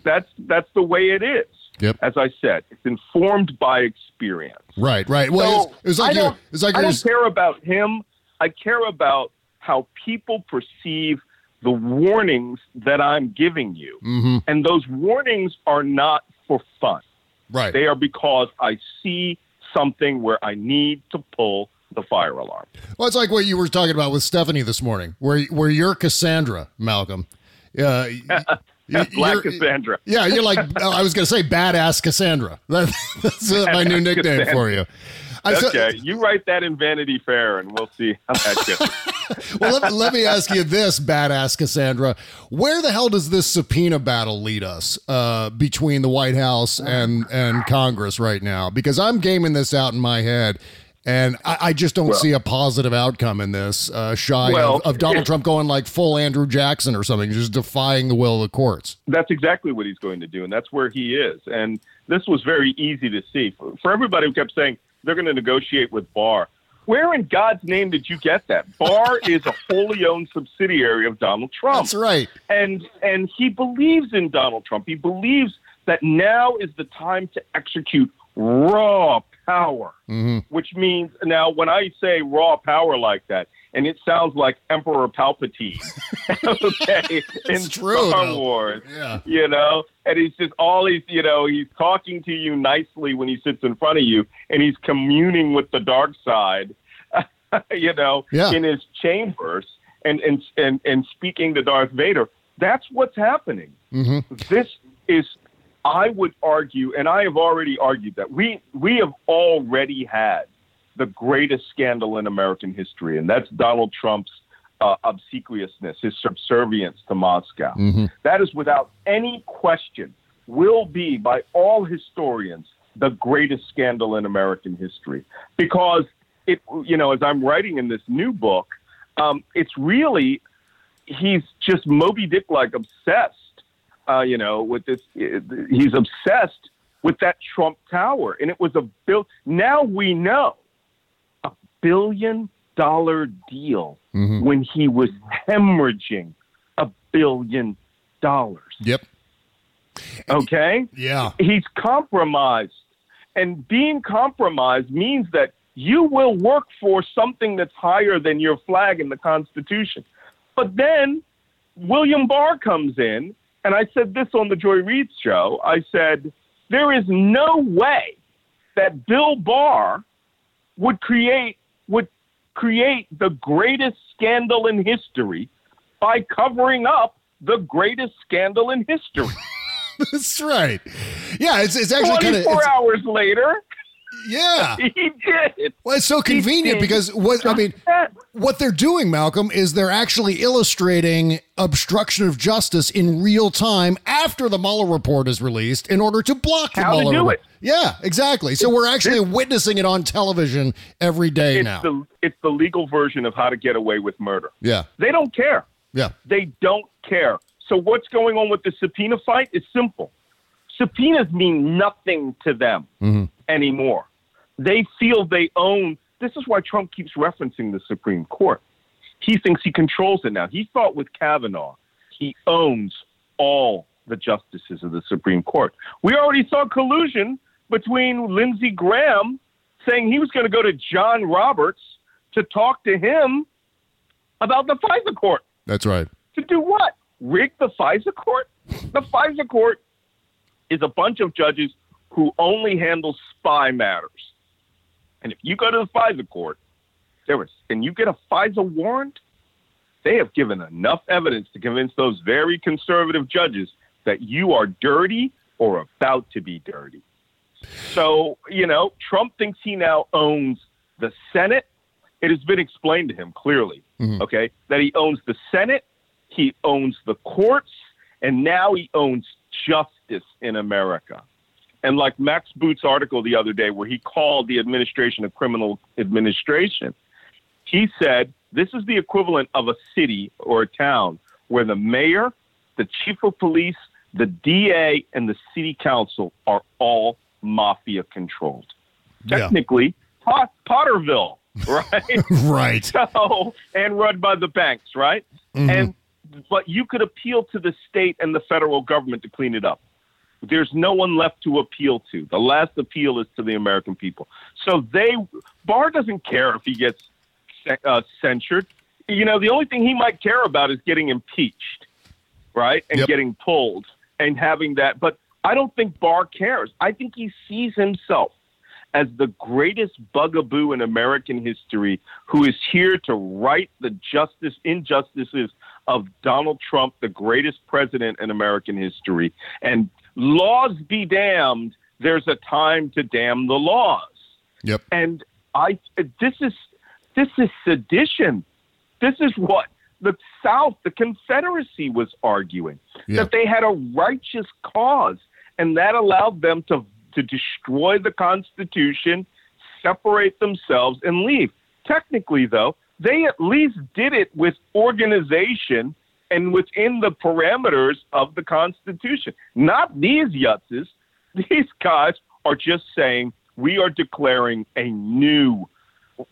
that's that's the way it is. Yep. As I said, it's informed by experience. Right, right. Well, So, it was I like you. don't- It was like I don't care about him. I care about how people perceive the warnings that I'm giving you. Mm-hmm. And those warnings are not for fun. right. They are because I see something where I need to pull the fire alarm. Well, it's like what you were talking about with Stephanie this morning, where where you're Cassandra, Malcolm. Uh, *laughs* y- y- *laughs* Black you're- Cassandra. *laughs* Yeah, you're like I was going to say badass Cassandra. That, *laughs* that's uh, my new nickname Cassandra. for you. I so- Okay, you write that in Vanity Fair, and we'll see how that goes. well, let, let me ask you this, badass Cassandra. Where the hell does this subpoena battle lead us uh, between the White House and, and Congress right now? Because I'm gaming this out in my head, and I, I just don't see a positive outcome in this, uh, shy Well, of, of Donald Trump going like full Andrew Jackson or something, just defying the will of the courts. that's exactly what he's going to do, and that's where he is. And this was very easy to see for, for everybody who kept saying they're going to negotiate with Barr. Where in God's name did you get that? Barr *laughs* is a wholly owned subsidiary of Donald Trump. That's right. and and he believes in Donald Trump. He believes that now is the time to execute raw power, mm-hmm. which means now when I say raw power like that, and it sounds like Emperor Palpatine, *laughs* okay, *laughs* in true, Star though. Wars, Yeah. you know, and he's just all he's, you know, he's talking to you nicely when he sits in front of you, and he's communing with the dark side, *laughs* you know, Yeah. in his chambers and, and, and, and speaking to Darth Vader. That's what's happening. Mm-hmm. This is, I would argue, and I have already argued that we, we have already had the greatest scandal in American history, and that's Donald Trump's uh, obsequiousness, his subservience to Moscow. That is without any question, will be by all historians the greatest scandal in American history. Because it, you know, as I'm writing in this new book, um, it's really he's just Moby Dick like obsessed. Uh, you know, with this, he's obsessed with that Trump Tower, and it was a bill. Now we know a billion dollar deal when he was hemorrhaging a billion dollars. Yep. Okay, Yeah. he's compromised, and being compromised means that you will work for something that's higher than your flag in the Constitution. But then William Barr comes in, and I said this on the Joy Reid show. I said, there is no way that Bill Barr would create would create the greatest scandal in history by covering up the greatest scandal in history. *laughs* That's right. Yeah, it's, it's actually kind of. 24 hours later, Yeah. *laughs* he did. Well, it's so convenient because what I mean, what they're doing, Malcolm, is they're actually illustrating obstruction of justice in real time after the Mueller report is released in order to block the How to Mueller do it. Yeah, exactly. So we're actually witnessing it on television every day It's now. the it's the legal version of how to get away with murder. yeah, They don't care. yeah, They don't care. So what's going on with the subpoena fight is simple. Subpoenas mean nothing to them mm-hmm. anymore. They feel they own. This is why Trump keeps referencing the Supreme Court. He thinks he controls it now. He thought with Kavanaugh, he owns all the justices of the Supreme Court. We already saw collusion between Lindsey Graham saying he was going to go to John Roberts to talk to him about the FISA court. that's right. To do what? Rig the FISA court? The *laughs* FISA court is a bunch of judges who only handle spy matters. And if you go to the FISA court, there was, and you get a FISA warrant, they have given enough evidence to convince those very conservative judges that you are dirty or about to be dirty. So, you know, Trump thinks he now owns the Senate. It has been explained to him clearly, mm-hmm. okay, that he owns the Senate, he owns the courts, and now he owns justice in America. And like Max Boot's article the other day, where he called the administration a criminal administration, he said this is the equivalent of a city or a town where the mayor, the chief of police, the DA, and the city council are all mafia controlled. Yeah. Technically, Pot- Potterville, *laughs* right? *laughs* right. so and run by the banks, right? Mm-hmm. And but you could appeal to the state and the federal government to clean it up. There's no one left to appeal to. The last appeal is to the American people. So they Barr doesn't care if he gets uh, censured. You know, the only thing he might care about is getting impeached, right, and Yep. getting pulled and having that. But I don't think Barr cares. I think he sees himself as the greatest bugaboo in American history who is here to right the justice injustices of Donald Trump, the greatest president in American history. And laws be damned, there's a time to damn the laws. Yep. And I this is this is sedition. This is what the South, the Confederacy was arguing. Yeah. That they had a righteous cause and that allowed them to to destroy the Constitution, separate themselves, and leave. Technically, though, they at least did it with organization and within the parameters of the Constitution. Not these yutzes. *laughs* These guys are just saying we are declaring a new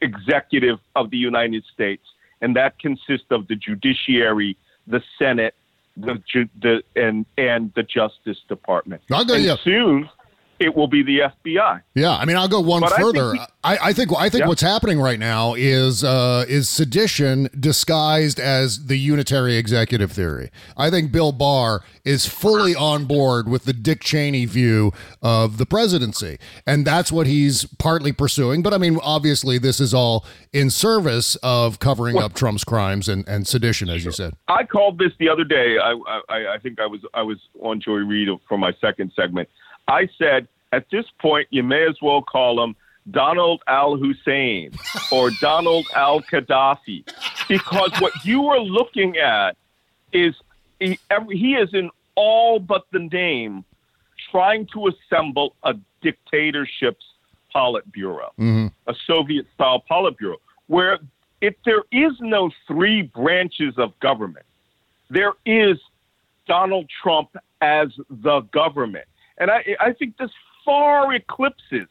executive of the United States, and that consists of the judiciary, the Senate, the, the and and the Justice Department. I'll go- and yeah. soon it will be the FBI. Yeah, I mean, I'll go one But I think further. I, I think I think Yeah. what's happening right now is uh, is sedition disguised as the unitary executive theory. I think Bill Barr is fully on board with the Dick Cheney view of the presidency, and that's what he's partly pursuing. But I mean, obviously, this is all in service of covering up Trump's crimes and, and sedition, as you said. I called this the other day. I, I, I think I was I was on Joy Reid for my second segment. I said at this point you may as well call him Donald Al Hussein or *laughs* Donald Al Gaddafi because what you are looking at is he, he is in all but the name trying to assemble a dictatorship's politburo, mm-hmm. a Soviet style politburo, where if there is no three branches of government, there is Donald Trump as the government. And I, I think this far eclipses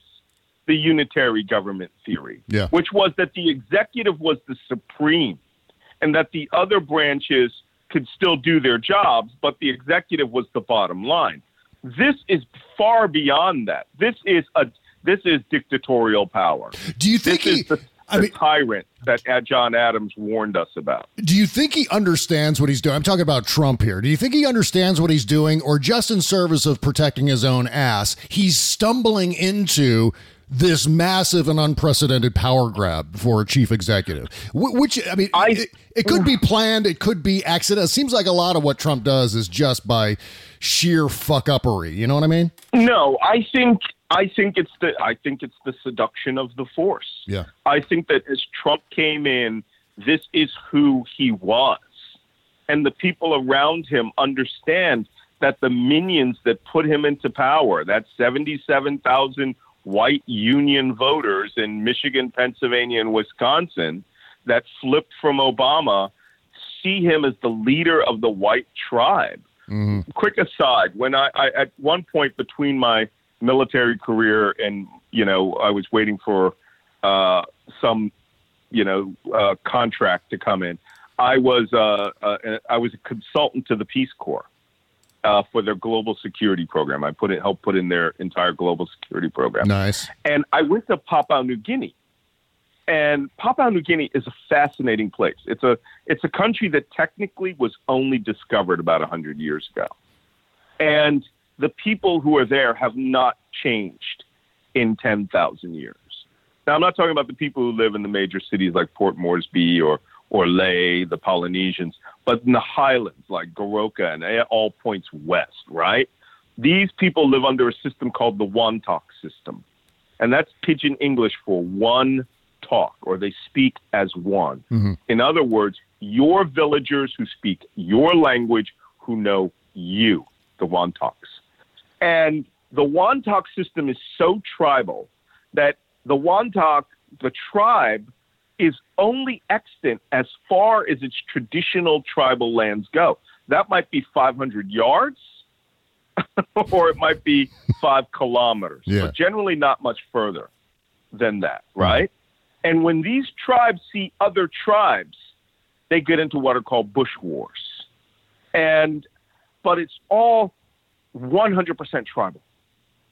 the unitary government theory, Yeah. which was that the executive was the supreme and that the other branches could still do their jobs, but the executive was the bottom line. This is far beyond that. This is a this is dictatorial power. Do you think This he? is the, I the mean, tyrant that John Adams warned us about. Do you think he understands what he's doing? I'm talking about Trump here. Do you think he understands what he's doing, or just in service of protecting his own ass, he's stumbling into this massive and unprecedented power grab for a chief executive? Which, I mean, I- it, it could be planned, it could be accident. It seems like a lot of what Trump does is just by sheer fuck uppery. You know what I mean? No, I think I think it's the I think it's the seduction of the force. Yeah. I think that as Trump came in, this is who he was. And the people around him understand that the minions that put him into power, that 77,000 white union voters in Michigan, Pennsylvania, and Wisconsin that flipped from Obama, see him as the leader of the white tribe. Mm-hmm. Quick aside, when I, I at one point between my military career and you know I was waiting for uh, some you know uh, contract to come in. I was uh, uh, I was a consultant to the Peace Corps uh, for their global security program. I put it helped put in their entire global security program. Nice. And I went to Papua New Guinea. And Papua New Guinea is a fascinating place. It's a it's a country that technically was only discovered about 100 years ago. And the people who are there have not changed in 10,000 years. Now, I'm not talking about the people who live in the major cities like Port Moresby or, or the Polynesians, but in the highlands like Goroka and all points west, right? These people live under a system called the Wantok system. And that's pidgin English for one talk, or they speak as one. Mm-hmm. In other words, your villagers who speak your language, who know you, the Wantoks. And the Wantok system is so tribal that the Wantok, the tribe, is only extant as far as its traditional tribal lands go. That might be 500 yards, *laughs* or it might be five kilometers, Yeah. but generally not much further. than that, right? And when these tribes see other tribes, they get into what are called bush wars. And but it's all 100% tribal.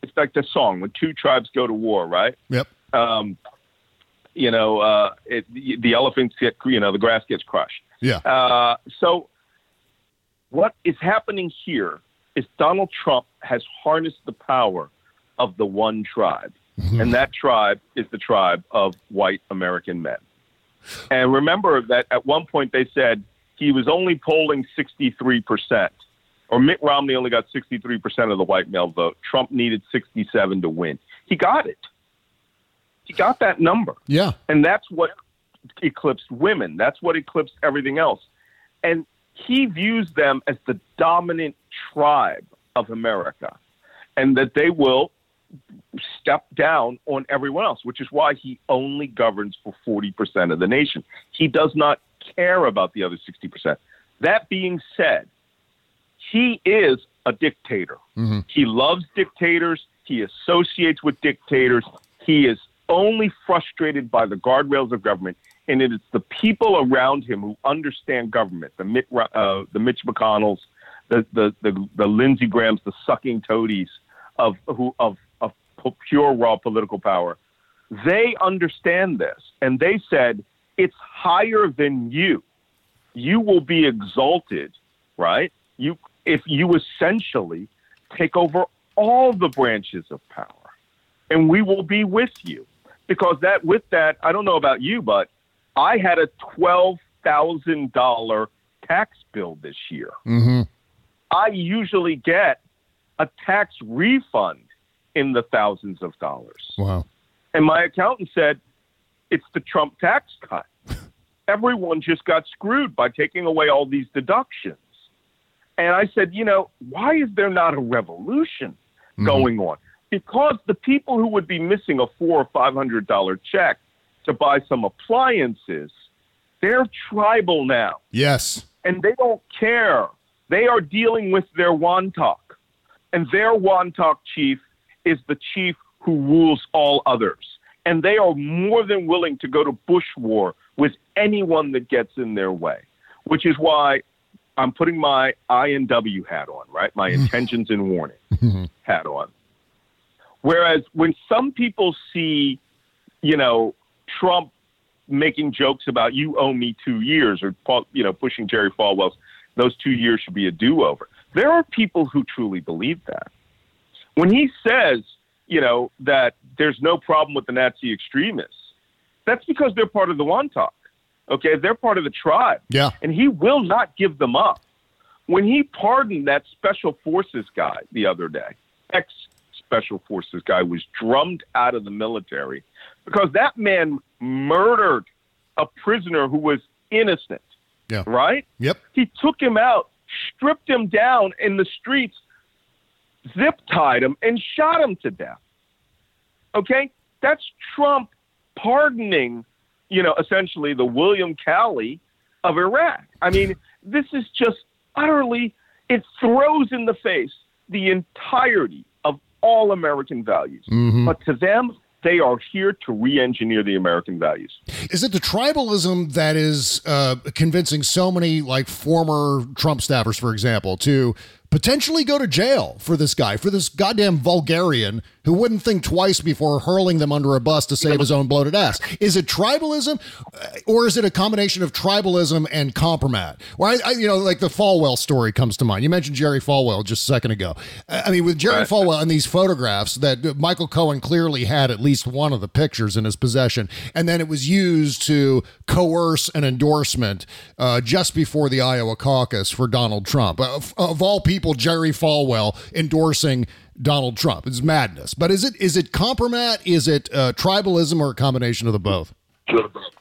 It's like the song when two tribes go to war, right? Yep. Um, you know, uh, it, the, elephants get, you know, the grass gets crushed. Yeah. Uh, so, what is happening here is Donald Trump has harnessed the power of the one tribe, and that tribe is the tribe of white American men. And remember that at one point they said he was only polling 63%, or Mitt Romney only got 63% of the white male vote. Trump needed 67 to win. He got it. He got that number. Yeah. And that's what eclipsed women. That's what eclipsed everything else. And he views them as the dominant tribe of America and that they will step down on everyone else, which is why he only governs for 40% of the nation. He does not care about the other 60%. That being said, he is a dictator. He loves dictators. He associates with dictators. He is only frustrated by the guardrails of government, and it is the people around him who understand government. The Mitt, uh, the Mitch McConnells, the the the, the Lindsey Grahams, the sucking toadies of who of of pure raw political power. They understand this, and they said it's higher than you. You will be exalted, right? You if you essentially take over all the branches of power, and we will be with you because that with that I don't know about you, but I had a twelve thousand dollar tax bill this year. Mm-hmm. I usually get a tax refund in the thousands of dollars. Wow. And my accountant said, it's the Trump tax cut. *laughs* Everyone just got screwed by taking away all these deductions. And I said, you know, why is there not a revolution mm-hmm. going on? Because the people who would be missing a four or five hundred dollar check to buy some appliances, they're tribal now Yes. and they don't care. They are dealing with their Wantok, and their Wantok chief is the chief who rules all others. And they are more than willing to go to bush war with anyone that gets in their way, which is why I'm putting my I&W hat on, right? My *laughs* intentions and warning *laughs* hat on. Whereas when some people see, you know, Trump making jokes about you owe me two years or you know pushing Jerry Falwell's those two years should be a do over. There are people who truly believe that. When he says, you know, that there's no problem with the Nazi extremists, that's because they're part of the Wantok. Okay, they're part of the tribe. Yeah. And he will not give them up. When he pardoned that special forces guy the other day, ex special forces guy was drummed out of the military because that man murdered a prisoner who was innocent, Yeah. right? Yep. He took him out, stripped him down in the streets, zip tied him, and shot him to death. Okay? That's Trump pardoning, you know, essentially the William Calley of Iraq. I mean, this is just utterly, it throws in the face the entirety of all American values. But to them, they are here to re engineer the American values. Is it the tribalism that is uh, convincing so many like former Trump staffers, for example, to potentially go to jail for this guy, for this goddamn vulgarian who wouldn't think twice before hurling them under a bus to save his own bloated ass? Is it tribalism, uh, or is it a combination of tribalism and compromise? Where I, I, you know, like the Falwell story comes to mind. You mentioned Jerry Falwell just a second ago. I mean, with Jerry Falwell and these photographs that Michael Cohen clearly had at least one of the pictures in his possession, and then it was used to coerce an endorsement uh, just before the Iowa caucus for Donald Trump. Uh, Of, of all people, Jerry Falwell endorsing Donald Trump. It's madness. But is it is it compromise? Is it uh, tribalism, or a combination of the both?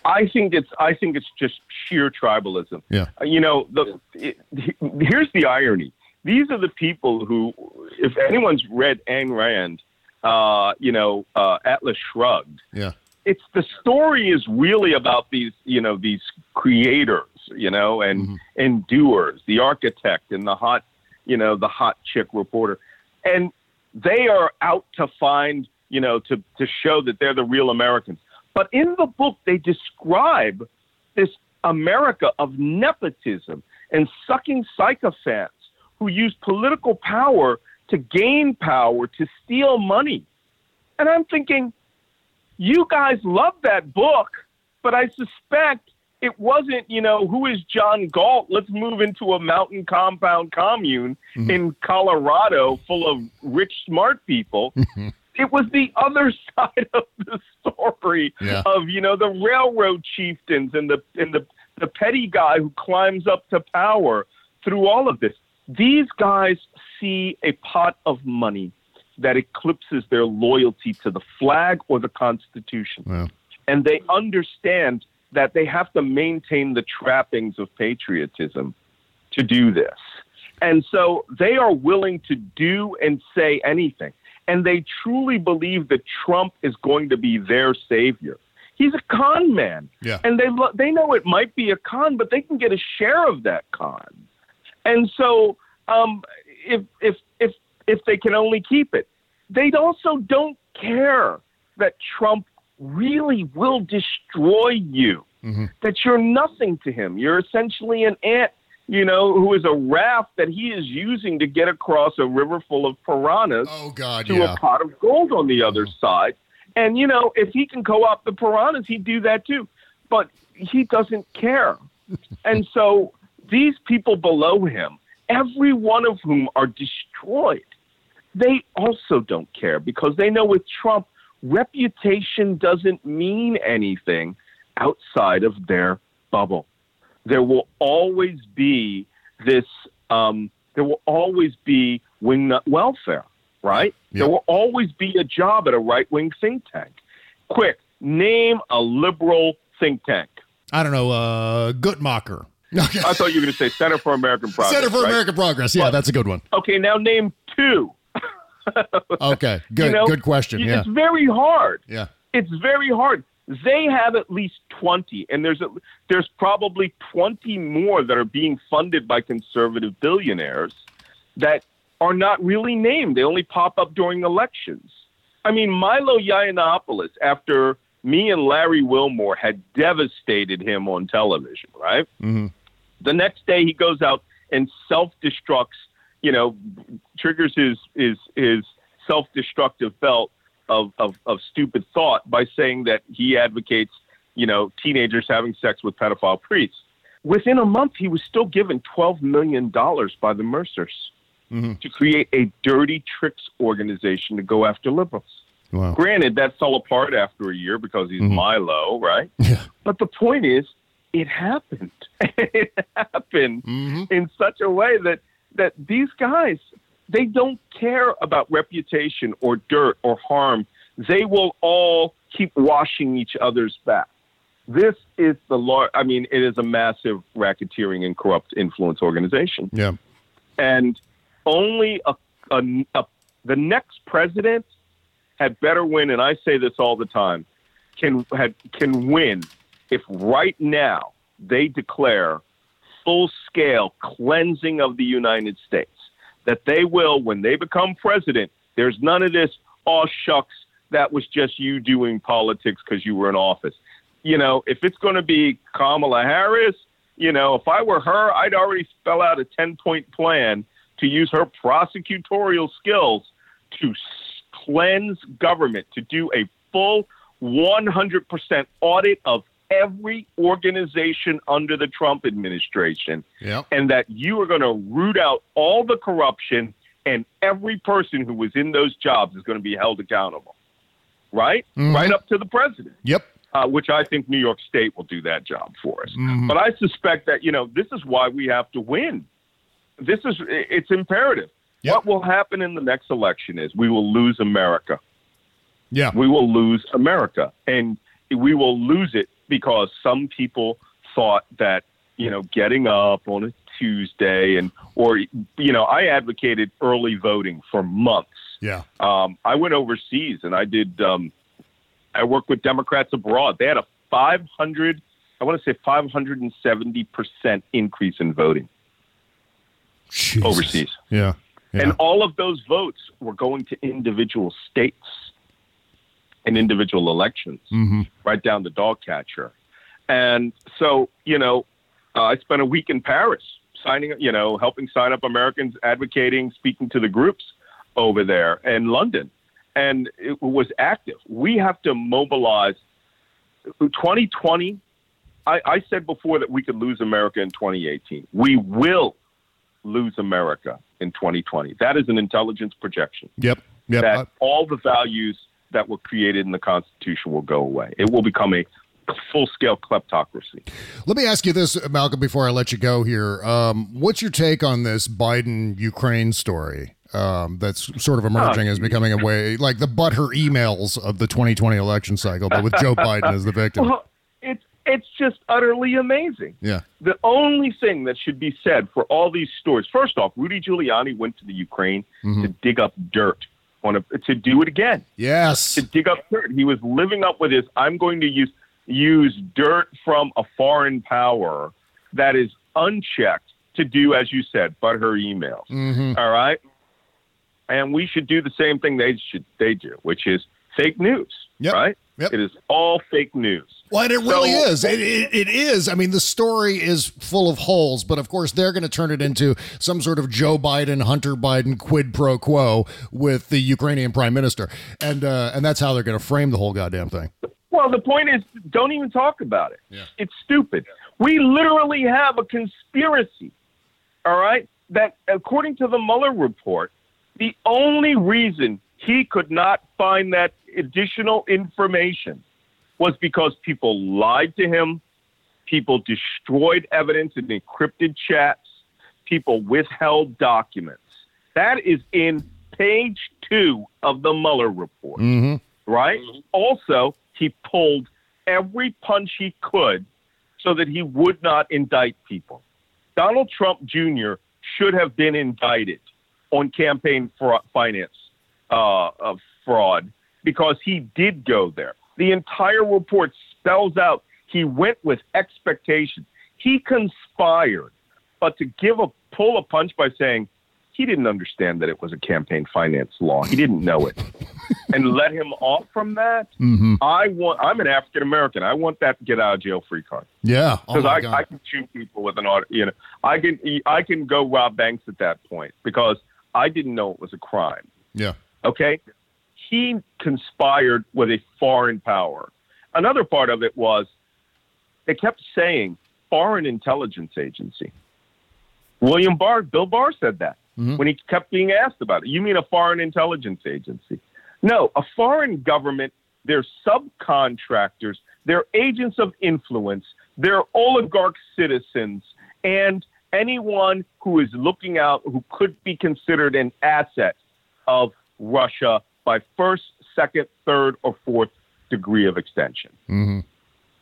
I think it's I think it's just sheer tribalism. Yeah. Uh, You know, the it, here's the irony. These are the people who, if anyone's read Ayn Rand, uh, you know, uh, Atlas Shrugged. Yeah. It's the story is really about these, you know, these creators, you know, and and doers, the architect and the hot, you know, the hot chick reporter, and they are out to find you know, to, to show that they're the real Americans. But in the book, they describe this America of nepotism and sucking sycophants who use political power to gain power, to steal money. And I'm thinking, you guys love that book, but I suspect it wasn't, you know, who is John Galt? Let's move into a mountain compound commune Mm-hmm. in Colorado full of rich, smart people. *laughs* Mm-hmm. it was the other *laughs* side of the story Yeah. of, you know, the railroad chieftains and the and the, the petty guy who climbs up to power through all of this. These guys see a pot of money that eclipses their loyalty to the flag or the Constitution Well, and they understand that they have to maintain the trappings of patriotism to do this. And so they are willing to do and say anything. And they truly believe that Trump is going to be their savior. He's a con man. Yeah. And they lo- they know it might be a con, but they can get a share of that con. And so um, if if if if they can only keep it, they also don't care that Trump really will destroy you. Mm-hmm. That you're nothing to him. You're essentially an ant, you know, who is a raft that he is using to get across a river full of piranhas oh God, to yeah. a pot of gold on the other mm-hmm. side. And you know, if he can co-opt the piranhas, he'd do that too. But he doesn't care. *laughs* and so these people below him, every one of whom are destroyed, they also don't care because they know with Trump, reputation doesn't mean anything outside of their bubble. There will always be this. Um, there will always be wingnut welfare, right? Yeah. There will always be a job at a right wing think tank. Quick, name a liberal think tank. I don't know. Uh, Guttmacher. *laughs* I thought you were going to say Center for American Progress. Center for right? American Progress. Yeah, Well- that's a good one. Okay, now name two. Okay, *laughs* good. You know, good question. Yeah, It's very hard. yeah. It's very hard. They have at least 20, and there's a, there's probably 20 more that are being funded by conservative billionaires that are not really named. They only pop up during elections. I mean, Milo Yiannopoulos, after me and Larry Wilmore had devastated him on television, right? Mhm. The next day he goes out and self-destructs, you know, triggers his his his self-destructive belt of, of, of stupid thought by saying that he advocates, you know, teenagers having sex with pedophile priests. Within a month, he was still given $12 million by the Mercers mm-hmm. to create a dirty tricks organization to go after liberals. Wow. Granted, that fell apart after a year because he's mm-hmm. Milo, right? Yeah. But the point is, it happened. *laughs* it happened mm-hmm. in such a way that that these guys they don't care about reputation or dirt or harm. They will all keep washing each other's back. This is the lar- I mean, it is a massive racketeering and corrupt influence organization Yeah. and only a, a, a, the next president had better win. And I say this all the time: can had, can win if right now they declare full scale cleansing of the United States. That they will, when they become president, there's none of this. Oh shucks, that was just you doing politics because you were in office. You know, if it's going to be Kamala Harris, you know, if I were her, I'd already spell out a 10 point plan to use her prosecutorial skills to cleanse government, to do a full 100% audit of every organization under the Trump administration, Yep. and that you are going to root out all the corruption, and every person who was in those jobs is going to be held accountable. Right? Right up to the president Yep. uh, which I think New York State will do that job for us. But I suspect that you know this is why we have to win. This is it's imperative. Yep. What will happen in the next election is we will lose America. Yeah. We will lose America, and we will lose it because some people thought that you know getting up on a Tuesday and or you know I advocated early voting for months. Yeah. Um, I went overseas and I did. Um, I worked with Democrats abroad. They had a 500, I want to say 570 percent increase in voting Jesus. overseas, Yeah. Yeah. and all of those votes were going to individual states. In individual elections, right down the dog catcher. And so, you know, uh, I spent a week in Paris signing, you know, helping sign up Americans, advocating, speaking to the groups over there in London. And it was active. We have to mobilize 2020. I, I said before that we could lose America in 2018. We will lose America in 2020. That is an intelligence projection Yep. Yep. that Uh, all the values that were created in the Constitution will go away. It will become a full scale kleptocracy. Let me ask you this, Malcolm, before I let you go here. Um, what's your take on this Biden Ukraine story um, that's sort of emerging as becoming a way, like the butter emails of the 2020 election cycle, but with Joe *laughs* Biden as the victim? Well, it's it's just utterly amazing. Yeah. The only thing that should be said for all these stories, first off, Rudy Giuliani went to the Ukraine to dig up dirt on a, to do it again. Yes. to dig up dirt. He was living up with his I'm going to use use dirt from a foreign power that is unchecked to do, as you said, but her emails. Mm-hmm. All right. And we should do the same thing they should they do, which is fake news. Yep. Right? Yep. It is all fake news. Well, and it really is. It, it, it is. I mean, the story is full of holes, but of course, they're going to turn it into some sort of Joe Biden, Hunter Biden quid pro quo with the Ukrainian prime minister, and uh, and that's how they're going to frame the whole goddamn thing. Well, the point is, don't even talk about it. Yeah. It's stupid. We literally have a conspiracy, all right? That, according to the Mueller report, the only reason he could not find that additional information was because people lied to him, people destroyed evidence in encrypted chats, people withheld documents. That is in page two of the Mueller report right? Also, he pulled every punch he could so that he would not indict people. Donald Trump Jr. should have been indicted on campaign fraud, finance uh, of fraud because he did go there. The entire report spells out he went with expectations. He conspired, but to give a pull a punch by saying he didn't understand that it was a campaign finance law. He didn't know it. *laughs* and let him off from that. Mm-hmm. I want. I'm an African American. I want that get out of jail free card Yeah. Oh because my I, God. I can shoot people with an auto. You know, I can I can go rob banks at that point because I didn't know it was a crime. yeah. Okay, he conspired with a foreign power. Another part of it was they kept saying foreign intelligence agency. William Barr, Bill Barr said that mm-hmm. when he kept being asked about it. You mean a foreign intelligence agency? No, a foreign government, they're subcontractors, they're agents of influence, they're oligarch citizens, and anyone who is looking out who could be considered an asset of Russia by first, second, third, or fourth degree of extension. Mm-hmm.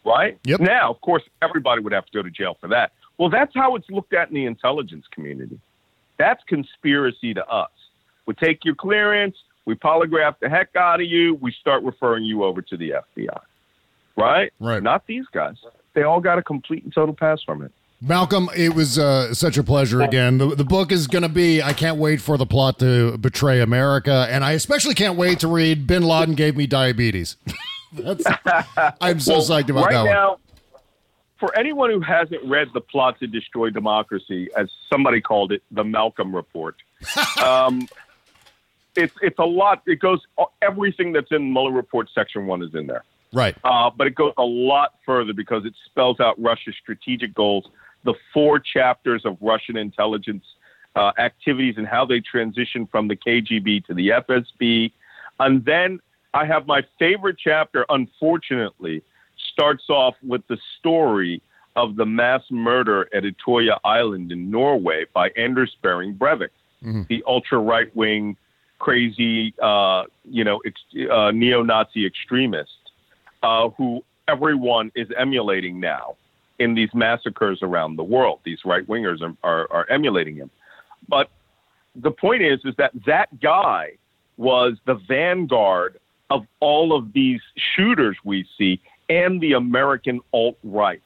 Right? Yep. Now, of course, everybody would have to go to jail for that. Well, that's how it's looked at in the intelligence community. That's conspiracy to us. We take your clearance, we polygraph the heck out of you, we start referring you over to the FBI. Right? Right. Not these guys. They all got a complete and total pass from it. Malcolm, it was uh, such a pleasure again. The, the book is going to be, I can't wait for the plot to betray America. And I especially can't wait to read Bin Laden Gave Me Diabetes. *laughs* That's, I'm so Well, psyched about right that one. now, for anyone who hasn't read the plot to destroy democracy, as somebody called it, the Malcolm Report, *laughs* um, it's it's a lot. It goes everything that's in Mueller Report Section One is in there. Right. Uh, but it goes a lot further because it spells out Russia's strategic goals, the four chapters of Russian intelligence uh, activities and how they transition from the KGB to the FSB. And then I have my favorite chapter, unfortunately, starts off with the story of the mass murder at Utoya Island in Norway by Anders Behring Breivik, the ultra right wing, crazy, uh, you know, ex- uh, neo Nazi extremist uh, who everyone is emulating now in these massacres around the world. These right wingers are, are, are emulating him. But the point is, is that that guy was the vanguard of all of these shooters we see and the American alt right.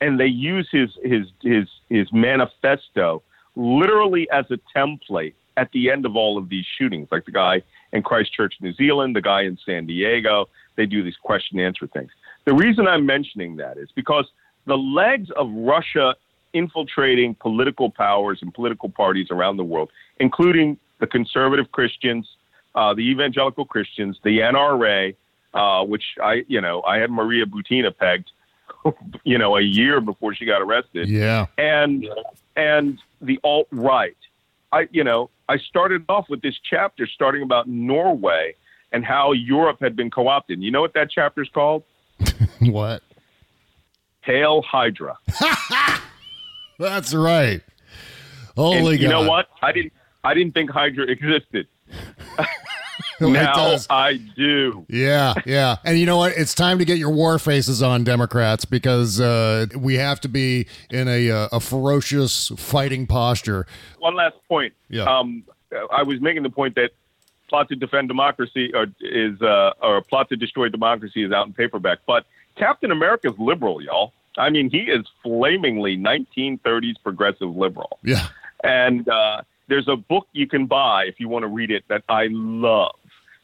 And they use his, his, his, his manifesto literally as a template at the end of all of these shootings, like the guy in Christchurch, New Zealand, the guy in San Diego. They do these question answer things. The reason I'm mentioning that is because the legs of Russia infiltrating political powers and political parties around the world, including the conservative Christians, uh, the evangelical Christians, the NRA, uh, which I, you know, I had Maria Butina pegged, *laughs* you know, a year before she got arrested. Yeah. And and the alt right. I, you know, I started off with this chapter starting about Norway and how Europe had been co-opted. You know what that chapter's called? *laughs* what? Hail Hydra. *laughs* That's right. Holy and you know what? I didn't. I didn't think Hydra existed. *laughs* Now. I do. Yeah, yeah. And you know what? It's time to get your war faces on, Democrats, because uh, we have to be in a, uh, a ferocious fighting posture. One last point. Yeah. Um, I was making the point that plot to defend democracy or is uh, or plot to destroy democracy is out in paperback, but Captain America's liberal, y'all. I mean, he is flamingly 1930s progressive liberal. Yeah. And uh, there's a book you can buy if you want to read it that I love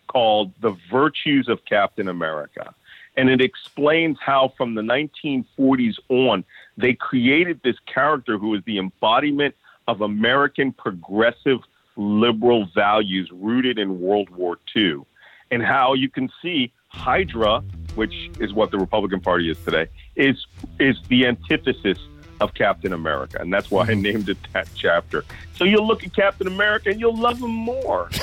called The Virtues of Captain America. And it explains how from the 1940s on, they created this character who is the embodiment of American progressive liberal values rooted in World War II. And how you can see Hydra, which is what the Republican Party is today, is is the antithesis of Captain America, and that's why I named it that chapter. So you'll look at Captain America and you'll love him more. *laughs*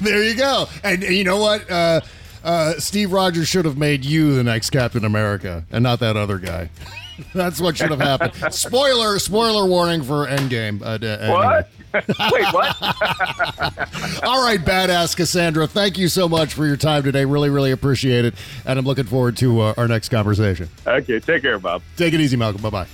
There you go. And, and you know what? Uh, uh, Steve Rogers should have made you the next Captain America and not that other guy. *laughs* That's what should have happened. *laughs* spoiler, spoiler warning for Endgame. Uh, anyway. What? *laughs* Wait, what? *laughs* All right, badass Cassandra. Thank you so much for your time today. Really, really appreciate it. And I'm looking forward to uh, our next conversation. okay, take care, Bob. Take it easy, Malcolm. Bye bye.